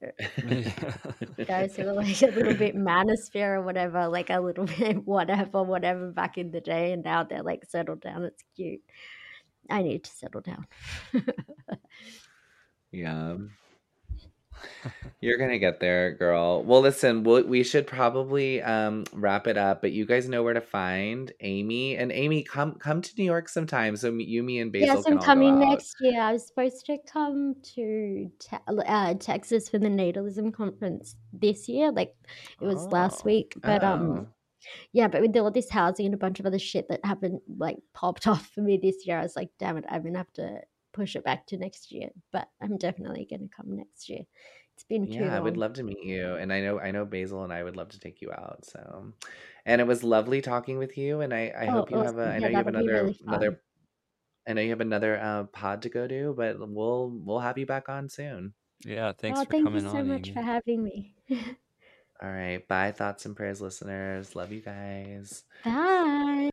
guys who are like a little bit manosphere or whatever, like a little bit whatever, whatever back in the day, and now they're like settled down. It's cute. I need to settle down. Yeah. You're gonna get there, girl. Well, listen, we'll, we should probably um wrap it up, but you guys know where to find Aimee. And Aimee, come come to New York sometime so you, me, and Basil yes, can I'm all go coming out. next year. I was supposed to come to te- uh, Texas for the Natalism conference this year. Like it was last Oh. week, but um. Oh. Yeah, but with all this housing and a bunch of other shit that happened, like popped off for me this year, I was like, damn it, I'm gonna have to push it back to next year. But I'm definitely gonna come next year. It's been too Yeah, I would love to meet you. And I know I know Basil and I would love to take you out. So and it was lovely talking with you. And I, I Oh, hope you have a I awesome. I Yeah, know you have another really another I know you have another uh, pod to go to, but we'll we'll have you back on soon. yeah, thanks oh, for thank you so on, much Aimee. for having me. All right. Bye, thoughts and prayers, listeners. Love you guys. Bye.